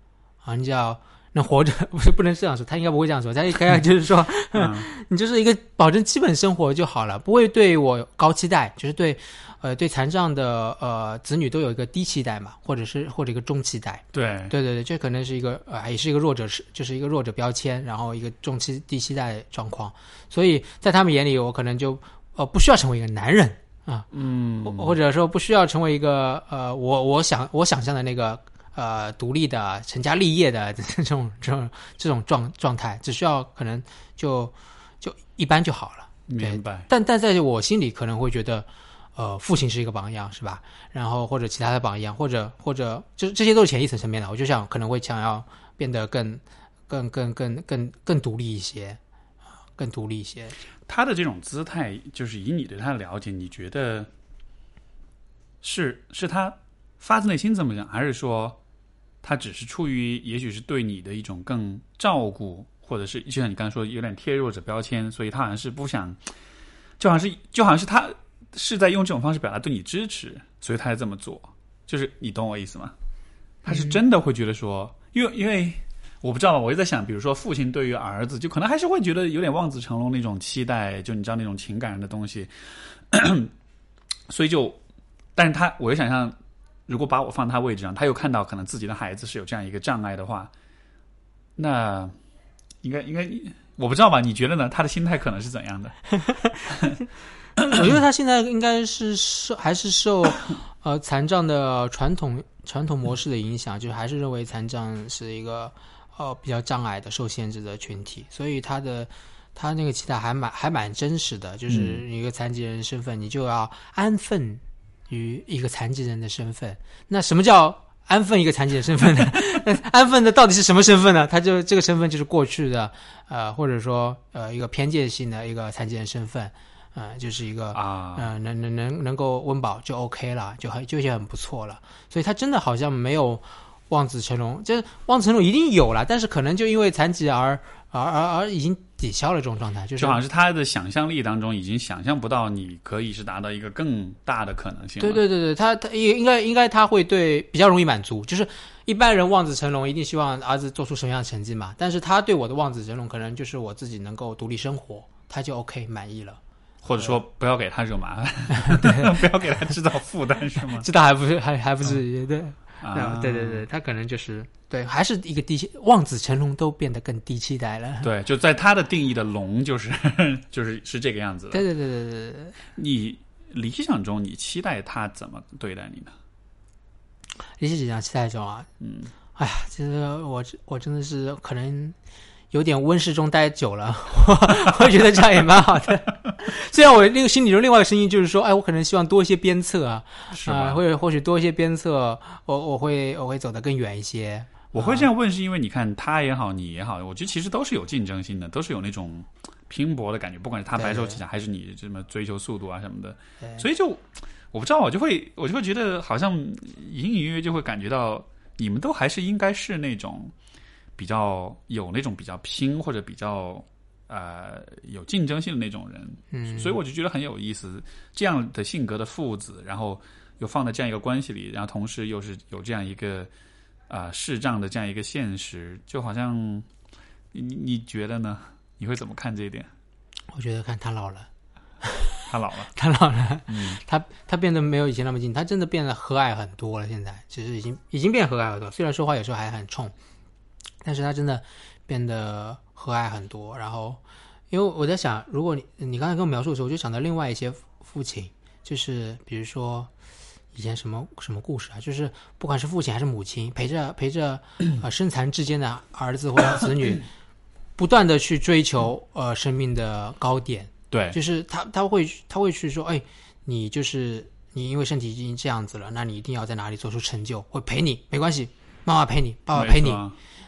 啊，你只要能活着，[laughs] 不是不能这样说，他应该不会这样说，他应该 [laughs] 就是说，嗯。[laughs] 你就是一个保证基本生活就好了，不会对我高期待，就是对呃对残障的呃子女都有一个低期待嘛，或者是或者一个中期待。对，对对对，这可能是一个呃也是一个弱者是就是一个弱者标签，然后一个中期低期待状况，所以在他们眼里，我可能就呃不需要成为一个男人啊，嗯或或者说不需要成为一个呃我我想我想象的那个呃独立的成家立业的 [laughs] 这种这种这种状状态，只需要可能就就一般就好了。明白，但但在我心里可能会觉得，呃，父亲是一个榜样，是吧？然后或者其他的榜样，或者或者就这些都是潜意识层面的。我就想可能会想要变得更更更更更更独立一些，啊，更独立一些。他的这种姿态，就是以你对他的了解，你觉得是是他发自内心这么想，还是说他只是出于也许是对你的一种更照顾，或者是就像你刚才说有点贴弱者标签，所以他好像是不想，就好像是就好像是他是在用这种方式表达对你支持，所以他才这么做。就是你懂我意思吗？他是真的会觉得说，因为因为我不知道，我就在想，比如说父亲对于儿子，就可能还是会觉得有点望子成龙那种期待，就你知道那种情感的东西，所以就，但是他，我就想象，如果把我放他位置上，他又看到可能自己的孩子是有这样一个障碍的话，那应该应该，我不知道吧？你觉得呢？他的心态可能是怎样的？[coughs] 我觉得他现在应该是受还是受呃残障的传统传统模式的影响，就还是认为残障是一个呃比较障碍的、受限制的群体，所以他的他那个期待还蛮还蛮真实的，就是一个残疾人身份，你就要安分于一个残疾人的身份。那什么叫？安分一个残疾人身份呢？[laughs] 安分的到底是什么身份呢？他就这个身份就是过去的，呃，或者说呃一个偏见性的一个残疾人身份，呃，就是一个啊，呃，能能能能够温饱就 OK 了，就很就已经很不错了。所以他真的好像没有望子成龙，就是望子成龙一定有了，但是可能就因为残疾而而而而已经抵消了这种状态，就是就好像是他的想象力当中已经想象不到你可以是达到一个更大的可能性。对对对对，他他也应该应该他会对比较容易满足，就是一般人望子成龙一定希望儿子做出什么样的成绩嘛，但是他对我的望子成龙可能就是我自己能够独立生活，他就 OK 满意了。或者说不要给他惹麻烦，[laughs] 不要给他制造负担，是吗？[laughs] 这倒还不是还还不至于对。啊，对对对，他可能就是对，还是一个低期，望子成龙都变得更低期待了。对，就在他的定义的龙，就是 [laughs] 就是是这个样子的。对对对对对对，你理想中，你期待他怎么对待你呢？理解讲期待中啊，嗯，哎呀，其实我我真的是可能有点温室中待久了，我 [laughs] 我觉得这样也蛮好的。[laughs] 虽然我那个心里中另外一个声音就是说，哎，我可能希望多一些鞭策啊，啊、是吧？或者或许多一些鞭策，我我会我会走得更远一些。我会这样问，是因为你看他也好，你也好，我觉得其实都是有竞争性的，都是有那种拼搏的感觉，不管是他白手起家，还是你这么追求速度啊什么的，对所以就我不知道，我就会我就会觉得好像隐隐约约就会感觉到你们都还是应该是那种比较有那种比较拼或者比较呃有竞争性的那种人，嗯，所以我就觉得很有意思，这样的性格的父子，然后又放在这样一个关系里，然后同时又是有这样一个啊、呃视障的这样一个现实，就好像你你你觉得呢？你会怎么看这一点？我觉得看他老了。他老了，[laughs] 他老了，嗯，他他变得没有以前那么近，他真的变得和蔼很多了。现在其实已经已经变和蔼很多，虽然说话有时候还很冲，但是他真的变得和蔼很多。然后，因为我在想，如果你你刚才跟我描述的时候，我就想到另外一些父亲，就是比如说以前什么什么故事啊，就是不管是父亲还是母亲，陪着陪着呃身残志坚的儿子或者子女，不断的去追求呃生命的高点。对，就是他他会他会去说，哎，你就是你因为身体已经这样子了，那你一定要在哪里做出成就，会陪你，没关系，妈妈陪你，爸爸陪你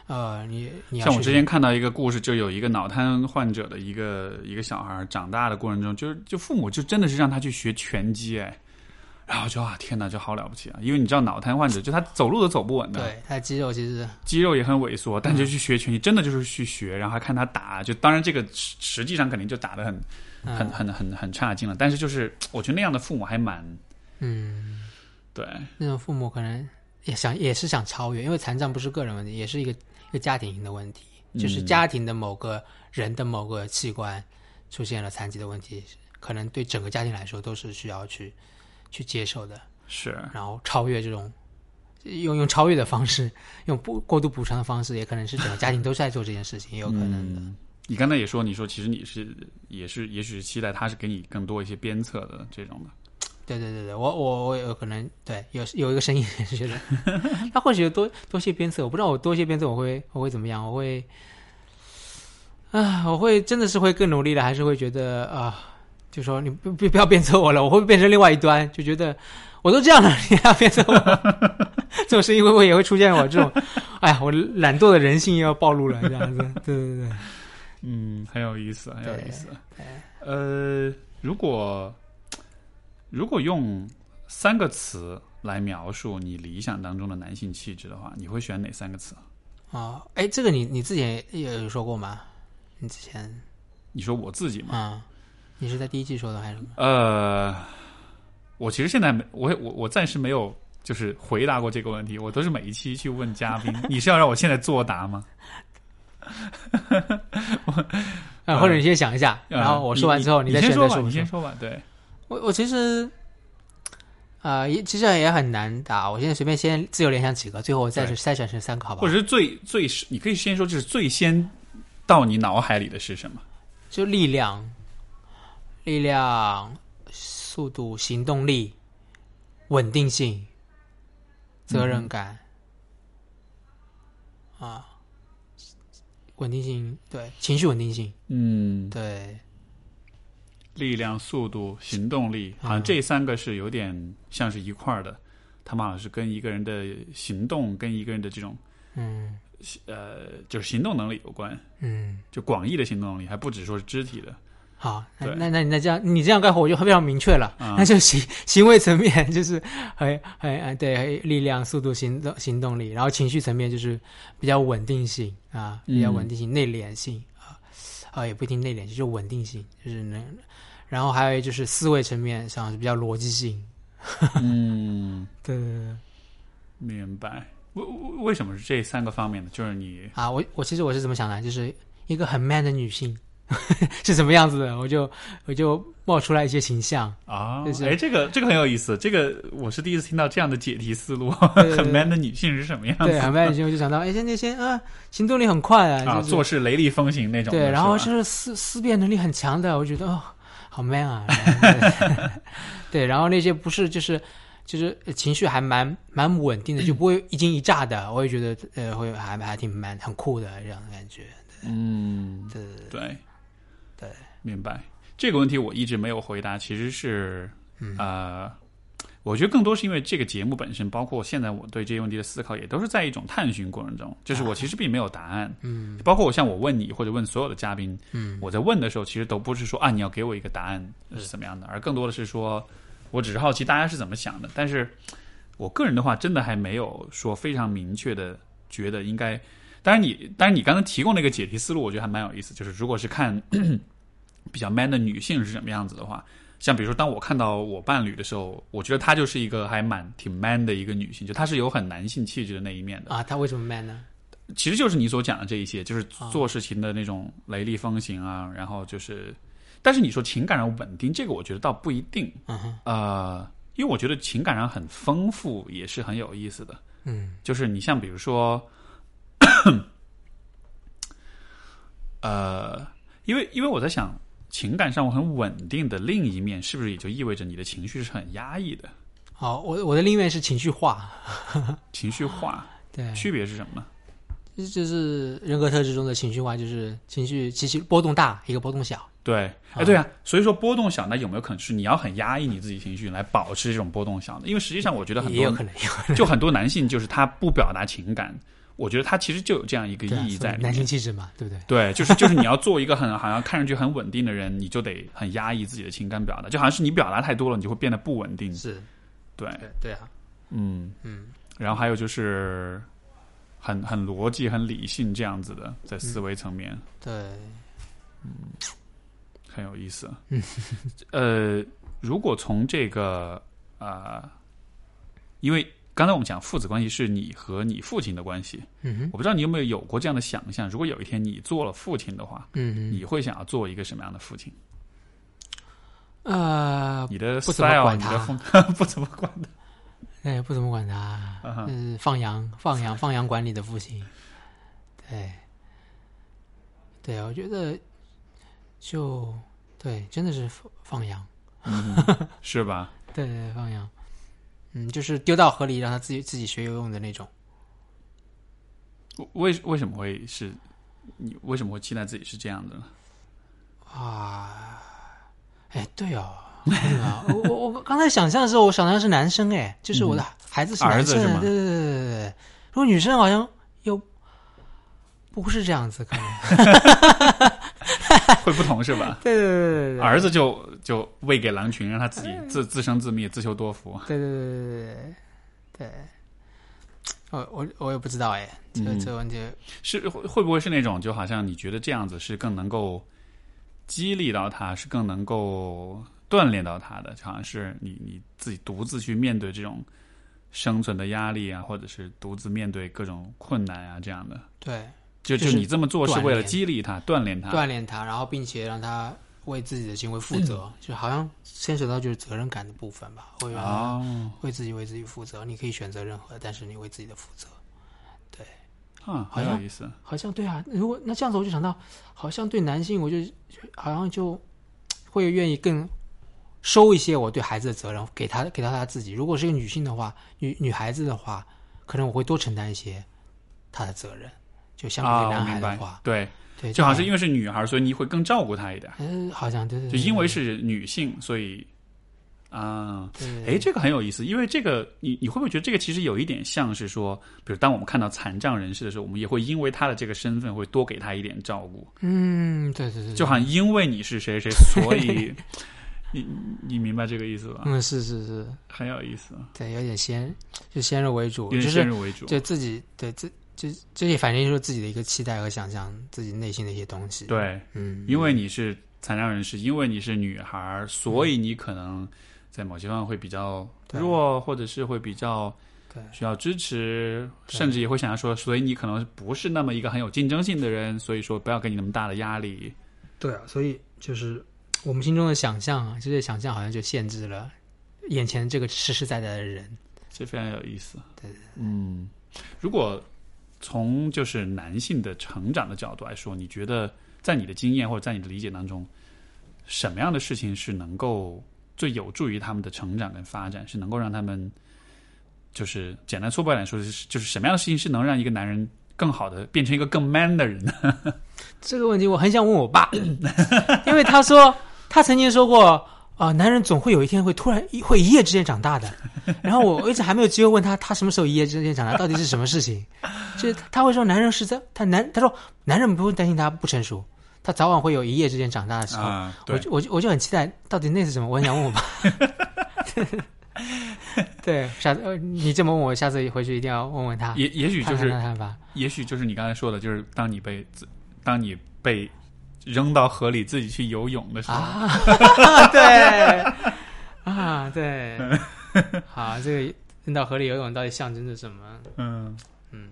呃，你你像我之前看到一个故事，就有一个脑瘫患者的一个一个小孩长大的过程中，就是就父母就真的是让他去学拳击，哎，然后就啊天哪，就好了不起啊！因为你知道脑瘫患者就他走路都走不稳的，对他的肌肉其实肌肉也很萎缩，但就去学拳击，真的就是去学，然后还看他打，就当然这个实实际上肯定就打的很嗯。很很很很差劲了，但是就是我觉得那样的父母还蛮嗯，对，那种父母可能也想也是想超越，因为残障不是个人问题，也是一个家庭型的问题，就是嗯家庭的某个人的某个器官出现了残疾的问题，可能对整个家庭来说都是需要去去接受的，是然后超越这种。用用超越的方式，用不过度补偿的方式，也可能是整个家庭都在做这件事情，也有可能的。嗯你刚才也说，你说其实你是也是也许是期待他是给你更多一些鞭策的这种的，对对对对，我我我有可能对有有一个声音也 [laughs] 是觉得，[laughs] 他或许有多多些鞭策，我不知道我多些鞭策我会我会怎么样，我会啊，我会真的是会更努力的，还是会觉得啊，就说你不不不要鞭策我了，我会变成另外一端，就觉得我都这样了，[laughs] 你还要鞭策我，这种声音会不会也会出现我这种，哎呀，我懒惰的人性又要暴露了，这样子，对对对，嗯，很有意思，很有意思。呃，如果如果用三个词来描述你理想当中的男性气质的话，你会选哪三个词？啊，哎，这个你你自己也有说过吗？你之前你说我自己吗？啊、你是在第一季说的还是什么？呃，我其实现在没，我我我暂时没有就是回答过这个问题，我都是每一期去问嘉宾。你是要让我现在作答吗？[laughs] 啊，或者你先想一下，呃然后我说完之后你再说吧。你先说吧。对，我我其实啊、也其实也很难答。我现在随便先自由联想几个，最后我再去筛选成三个，好不好或者？是最最，你可以先说，就是最先到你脑海里的是什么？就力量、力量、速度、行动力、稳定性、责任感、啊，稳定性对情绪稳定性嗯，对力量、速度、行动力，好像嗯这三个是有点像是一块儿的。他们好像是跟一个人的行动、跟一个人的这种嗯呃，就是行动能力有关，嗯。就广义的行动能力，还不只说是肢体的。好，那那那这样，你这样概括我就非常明确了。啊 [laughs] 那就行行为层面就是很很呃对力量、速度、行动行动力，然后情绪层面就是比较稳定性啊，比较嗯稳定性、内敛性啊啊也不一定内敛，就是稳定性，就是能。然后还有就是思维层面上是比较逻辑性。[laughs] 嗯，对对对对明白。为为为什么是这三个方面呢？就是你啊，我我其实我是怎么想的，就是一个很 man 的女性 [laughs] 是什么样子的，我就我就冒出来一些形象。啊，就是哎，这个这个很有意思，这个我是第一次听到这样的解题思路。[laughs] 很 man 的女性是什么样子？对，很 man 的女性，我就想到，哎，现在先啊，行动力很快啊，啊，就是做事雷厉风行那种。对，然后就是思思辨能力很强的，我觉得哦，好 man 啊。[laughs] 对对，然后那些不是就是就是情绪还蛮蛮稳定的，[clears throat] 就不会一惊一乍的，我也觉得呃会还还挺 man 很酷的这样的感觉。嗯，对对对，明白。这个问题我一直没有回答，其实是嗯呃，我觉得更多是因为这个节目本身，包括现在我对这些问题的思考，也都是在一种探寻过程中。就是我其实并没有答案，嗯包括我像我问你或者问所有的嘉宾，嗯我在问的时候，其实都不是说啊你要给我一个答案是怎么样的，而更多的是说，我只是好奇大家是怎么想的。但是我个人的话，真的还没有说非常明确的觉得应该。当然你，当然你刚才提供那个解题思路，我觉得还蛮有意思。就是如果是看比较 man 的女性是什么样子的话，像比如说当我看到我伴侣的时候，我觉得她就是一个还蛮挺 man 的一个女性，就她是有很男性气质的那一面的。啊，她为什么 man 呢？其实就是你所讲的这一些，就是啊做事情的那种雷厉风行啊，然后就是，但是你说情感上稳定，这个我觉得倒不一定，嗯哼呃，因为我觉得情感上很丰富也是很有意思的，嗯就是你像比如说，呃，因为因为我在想，情感上我很稳定的另一面，是不是也就意味着你的情绪是很压抑的，好，我我的另一面是情绪化，[laughs] 情绪化，对，区别是什么？就是人格特质中的情绪化，就是情绪其实波动大，一个波动小。对，哎，对啊，所以说波动小，那有没有可能是你要很压抑你自己情绪来保持这种波动小呢？因为实际上，我觉得很多也有可能，也有可能。就很多男性就是他不表达情感，我觉得他其实就有这样一个意义在里男性面。气质嘛，对不对？对，就是就是你要做一个很 [laughs] 好像看上去很稳定的人，你就得很压抑自己的情感表达，就好像是你表达太多了，你就会变得不稳定。是，对，对对啊，嗯嗯，然后还有就是很很逻辑、很理性这样子的，在思维层面。对，嗯很有意思。嗯，呃，如果从这个啊、呃因为刚才我们讲父子关系是你和你父亲的关系，嗯哼，我不知道你有没有有过这样的想象，如果有一天你做了父亲的话，嗯哼，你会想要做一个什么样的父亲？呃，你的不怎么 style，管他你的风 [laughs] 不怎么管他。哎，不怎么管他，嗯，放羊放羊放羊管理的父亲，对，对，我觉得就对，真的是放放羊，嗯，是吧？对 [laughs] 对，放羊，嗯，就是丢到河里让他自己自己学游泳的那种。为为什么会是你为什么会期待自己是这样的呢？啊，哎，对哦，我我我刚才想象的时候，我想象的是男生，哎，就是我的孩子是男生，儿子是吗对对对对对对。如果女生好像又不是这样子，可能 [laughs] 会不同是吧？[laughs] 对对对对对，儿子就就喂给狼群，让他自己自自生自灭，自求多福。对对对对对对对，我我我也不知道哎，这嗯。这个问题，是会会不会是那种，就好像你觉得这样子是更能够激励到他，是更能够锻炼到他的，就好像是你你自己独自去面对这种生存的压力啊，或者是独自面对各种困难啊这样的。对，就就就是你这么做是为了激励他、锻炼他。锻炼他，然后并且让他为自己的行为负责，就好像牵扯到就是责任感的部分吧，会让他哦，为自己为自己负责。你可以选择任何，但是你为自己的负责。对啊，很有意思。好像对啊，如果那这样子，我就想到，好像对男性，我就好像就会愿意更收一些我对孩子的责任，给他给到他自己。如果是一个女性的话，女女孩子的话，可能我会多承担一些她的责任，就相啊，比于男我明白孩的话，。对，对，就好像是因为是女孩，所以你会更照顾她一点。嗯，好像对对就对，因为是女性，所以啊，对哎，这个很有意思，因为这个你你会不会觉得这个其实有一点像是说，比如当我们看到残障人士的时候，我们也会因为他的这个身份会多给他一点照顾，嗯，对对对，就好像因为你是谁谁，所以你你明白这个意思吧？嗯，是是是，很有意思，对，有点先就先入为主，就是先入为主。就自己对自就这也反映出自己的一个期待和想象，自己内心的一些东西。，对，嗯，因为你是残障人士，因为你是女孩，所以你可能在某些方面会比较对弱，或者是会比较对需要支持，甚至也会想要说，所以你可能不是那么一个很有竞争性的人，所以说不要给你那么大的压力。对啊，所以就是我们心中的想象啊，这些想象好像就限制了眼前这个实实在在的人。这非常有意思。对对嗯，如果从就是男性的成长的角度来说，你觉得在你的经验或者在你的理解当中，什么样的事情是能够最有助于他们的成长跟发展，是能够让他们就是简单粗暴一点说，就是就是什么样的事情是能让一个男人更好的变成一个更 man 的人呢？[laughs] 这个问题我很想问我爸，[laughs] 因为他说他曾经说过。啊、男人总会有一天会突然一会一夜之间长大的，[laughs] 然后我我一直还没有机会问他，他什么时候一夜之间长大，到底是什么事情？[laughs] 就是他会说，男人是在他男，他说男人不用担心他不成熟，他早晚会有一夜之间长大的时候。啊，我，就我就我就很期待，到底那是什么？我很想问我爸。[laughs] 对，下次呃你这么问我，下次回去一定要问问他，也也许就看看是。也许就是你刚才说的，就是当你被当你被扔到河里自己去游泳的时候，啊，[laughs] 对，啊，对，[laughs] 好，这个扔到河里游泳到底象征着什么？嗯嗯，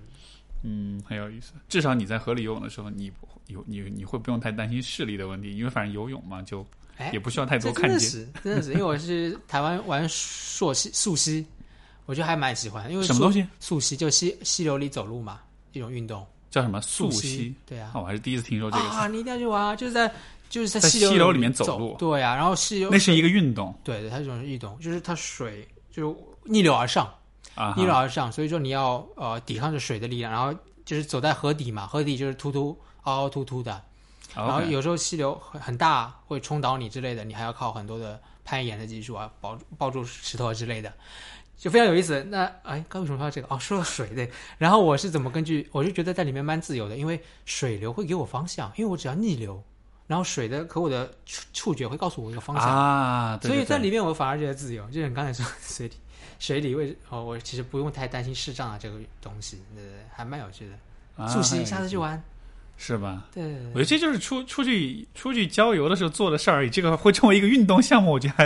嗯，很有意思。至少你在河里游泳的时候，你不有你你会不用太担心视力的问题，因为反正游泳嘛，就哎也不需要太多看见。真的是，真的是，因为我是台湾玩溯溪溯溪，我觉得还蛮喜欢，因为什么东西溯溪就溪溪流里走路嘛，一种运动。叫什么溯溪溪？，对啊啊，，我还是第一次听说这个词。啊，你一定要去玩啊！就是在就是在在溪流流里面走走路对啊，然后溪流那是一个运动对对，它是一种运动，就是它水就逆流而上，啊，逆流而上，所以说你要呃抵抗着水的力量，然后就是走在河底嘛，河底就是突突凹凹凸凸的，然后有时候溪流很很大，会冲倒你之类的，你还要靠很多的攀岩的技术啊，抱抱住石头啊之类的，就非常有意思。那哎，刚为什么说到这个？哦，说到水对。然后我是怎么根据，我就觉得在里面蛮自由的，因为水流会给我方向，因为我只要逆流，然后水的和我的触触觉会告诉我一个方向。啊，对所以在里面我反而觉得自由，就是你刚才说水里水里为哦，我其实不用太担心视障啊这个东西，对对对，还蛮有趣的。啊溯溪下次去玩，是吧？对对对我觉得这就是出出去出去郊游的时候做的事儿而已，这个会成为一个运动项目，我觉得还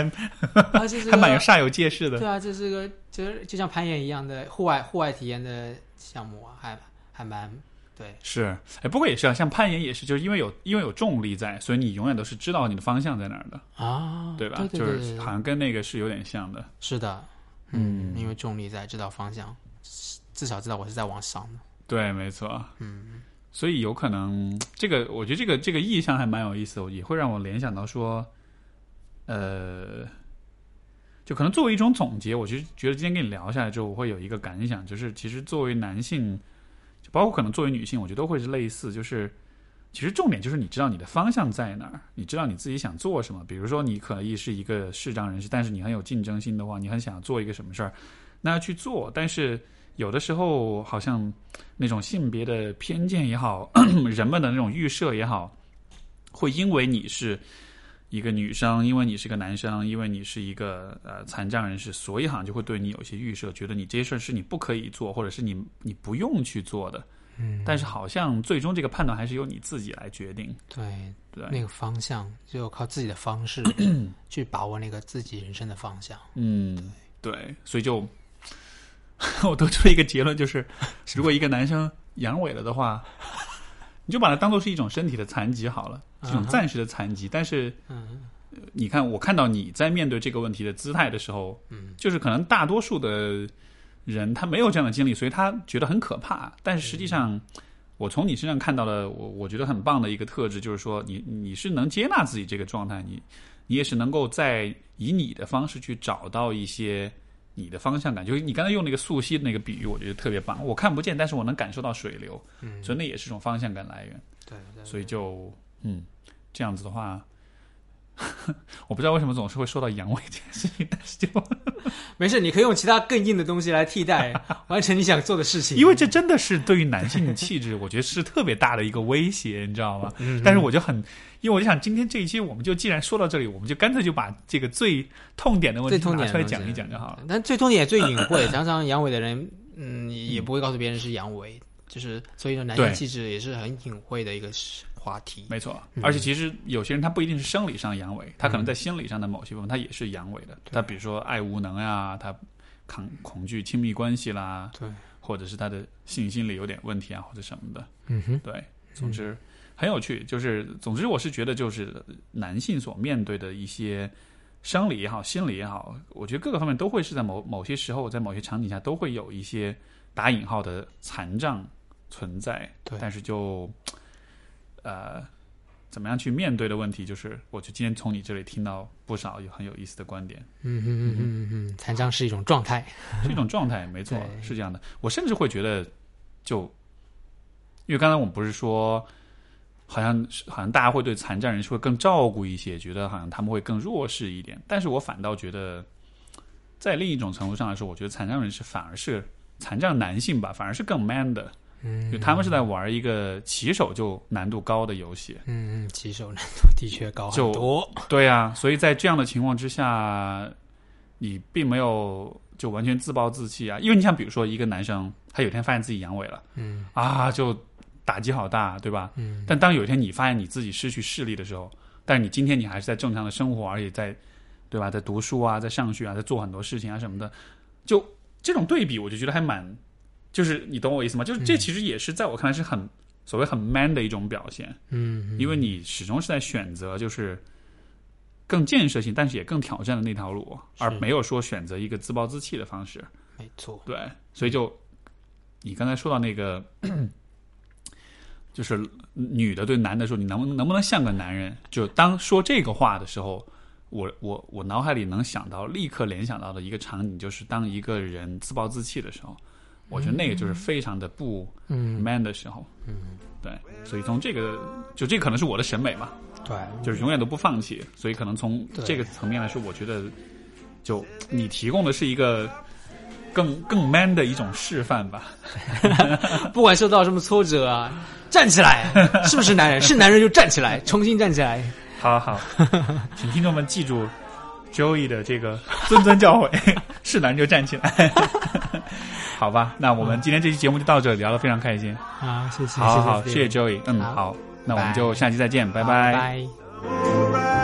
啊，还蛮有煞有介事的对。啊，这是个就是就像攀岩一样的户外户外体验的项目啊，还还蛮对，是，哎，不过也是啊，像攀岩也是，就是因为有因为有重力在，所以你永远都是知道你的方向在哪儿的，啊，对吧？对对对对就是好像跟那个是有点像的。是的，嗯因为重力在，知道方向，至少知道我是在往上的。对，没错。嗯，所以有可能这个，我觉得这个这个意象还蛮有意思的，也会让我联想到说，呃，就可能作为一种总结，我就觉得今天跟你聊下来之后，我会有一个感想，就是其实作为男性，就包括可能作为女性，我觉得都会是类似，就是其实重点就是你知道你的方向在哪儿，你知道你自己想做什么。比如说，你可以是一个视障人士，但是你很有竞争心的话，你很想做一个什么事儿，那要去做。但是有的时候，好像那种性别的偏见也好，人们的那种预设也好，会因为你是一个女生，因为你是个男生，因为你是一个呃残障人士，所以好像就会对你有一些预设，觉得你这些事儿是你不可以做，或者是你你不用去做的。嗯，但是好像最终这个判断还是由你自己来决定。对对，那个方向，就靠自己的方式去把握那个自己人生的方向。嗯，对，所以就 [laughs] 我得出一个结论，就是如果一个男生阳痿了的话，你就把它当做是一种身体的残疾好了，这种暂时的残疾。但是，你看，我看到你在面对这个问题的姿态的时候，嗯，就是可能大多数的人他没有这样的经历，所以他觉得很可怕。但是实际上，我从你身上看到了我我觉得很棒的一个特质，就是说你你是能接纳自己这个状态，你你也是能够在以你的方式去找到一些你的方向感。就是你刚才用那个溯溪的那个比喻，我觉得特别棒。我看不见，但是我能感受到水流，嗯，所以那也是一种方向感来源。对对，所以就嗯，这样子的话。[laughs] 我不知道为什么总是会说到阳痿这件事情，但是就 [laughs] 没事，你可以用其他更硬的东西来替代，[laughs] 完成你想做的事情。因为这真的是对于男性气质，我觉得是特别大的一个威胁，你知道吗？嗯，但是我就很，因为我就想，今天这一期我们就既然说到这里，我们就干脆就把这个最痛点的问最题拿出来讲一讲就好了。但最痛点也最隐晦，常常阳痿的人，嗯，也不会告诉别人是阳痿，就是所以说男性气质也是很隐晦的一个话题。没错，嗯而且其实有些人他不一定是生理上阳痿，他可能在心理上的某些部分他也是阳痿的。他比如说爱无能啊，他抗恐惧亲密关系啦，对，或者是他的性心理有点问题啊，或者什么的。嗯哼，对，总之很有趣。就是总之，我是觉得就是男性所面对的一些生理也好、心理也好，我觉得各个方面都会是在某某些时候，在某些场景下都会有一些打引号的残障存在。对但是就呃。怎么样去面对的问题，就是我就今天从你这里听到不少有很有意思的观点，嗯嗯嗯嗯嗯哼，残障是一种状态。[laughs] 是一种状态，没错，是这样的。我甚至会觉得，就因为刚才我们不是说，好像是好像大家会对残障人士会更照顾一些，觉得好像他们会更弱势一点。但是我反倒觉得，在另一种程度上来说，我觉得残障人士反而是残障男性吧，反而是更 man 的，嗯，就他们是在玩一个起手就难度高的游戏。嗯嗯，起手难度的确高就很多。对啊，所以在这样的情况之下，你并没有就完全自暴自弃啊。因为你像比如说一个男生，他有一天发现自己阳痿了嗯啊，就打击好大，对吧？嗯，但当有一天你发现你自己失去视力的时候，但是你今天你还是在正常的生活，而且在对吧，在读书啊，在上学啊，在做很多事情啊什么的，就这种对比，我就觉得还蛮，就是你懂我意思吗？就是这其实也是在我看来是很所谓很 man 的一种表现。嗯，嗯因为你始终是在选择就是更建设性，但是也更挑战的那条路，而没有说选择一个自暴自弃的方式。没错。对，所以就你刚才说到那个，[clears throat] 就是女的对男的说，你能不能能不能像个男人？就当说这个话的时候。我我我脑海里能想到，立刻联想到的一个场景，就是当一个人自暴自弃的时候，我觉得那个就是非常的不嗯 man 的时候。嗯，对，所以从这个就这可能是我的审美嘛，对，就是永远都不放弃。所以可能从这个层面来说，我觉得就你提供的是一个更更 man 的一种示范吧。[laughs] 不管受到什么挫折啊，站起来，[laughs] 是不是男人？是男人就站起来，重新站起来。好好，请听众们记住 Joey 的这个谆谆教诲：[laughs] 是男人就站起来。好吧，那我们今天这期节目就到这里，聊得非常开心。好，谢谢，好好，谢谢谢 Joey。嗯，好好，那我们就下期再见，拜拜。拜。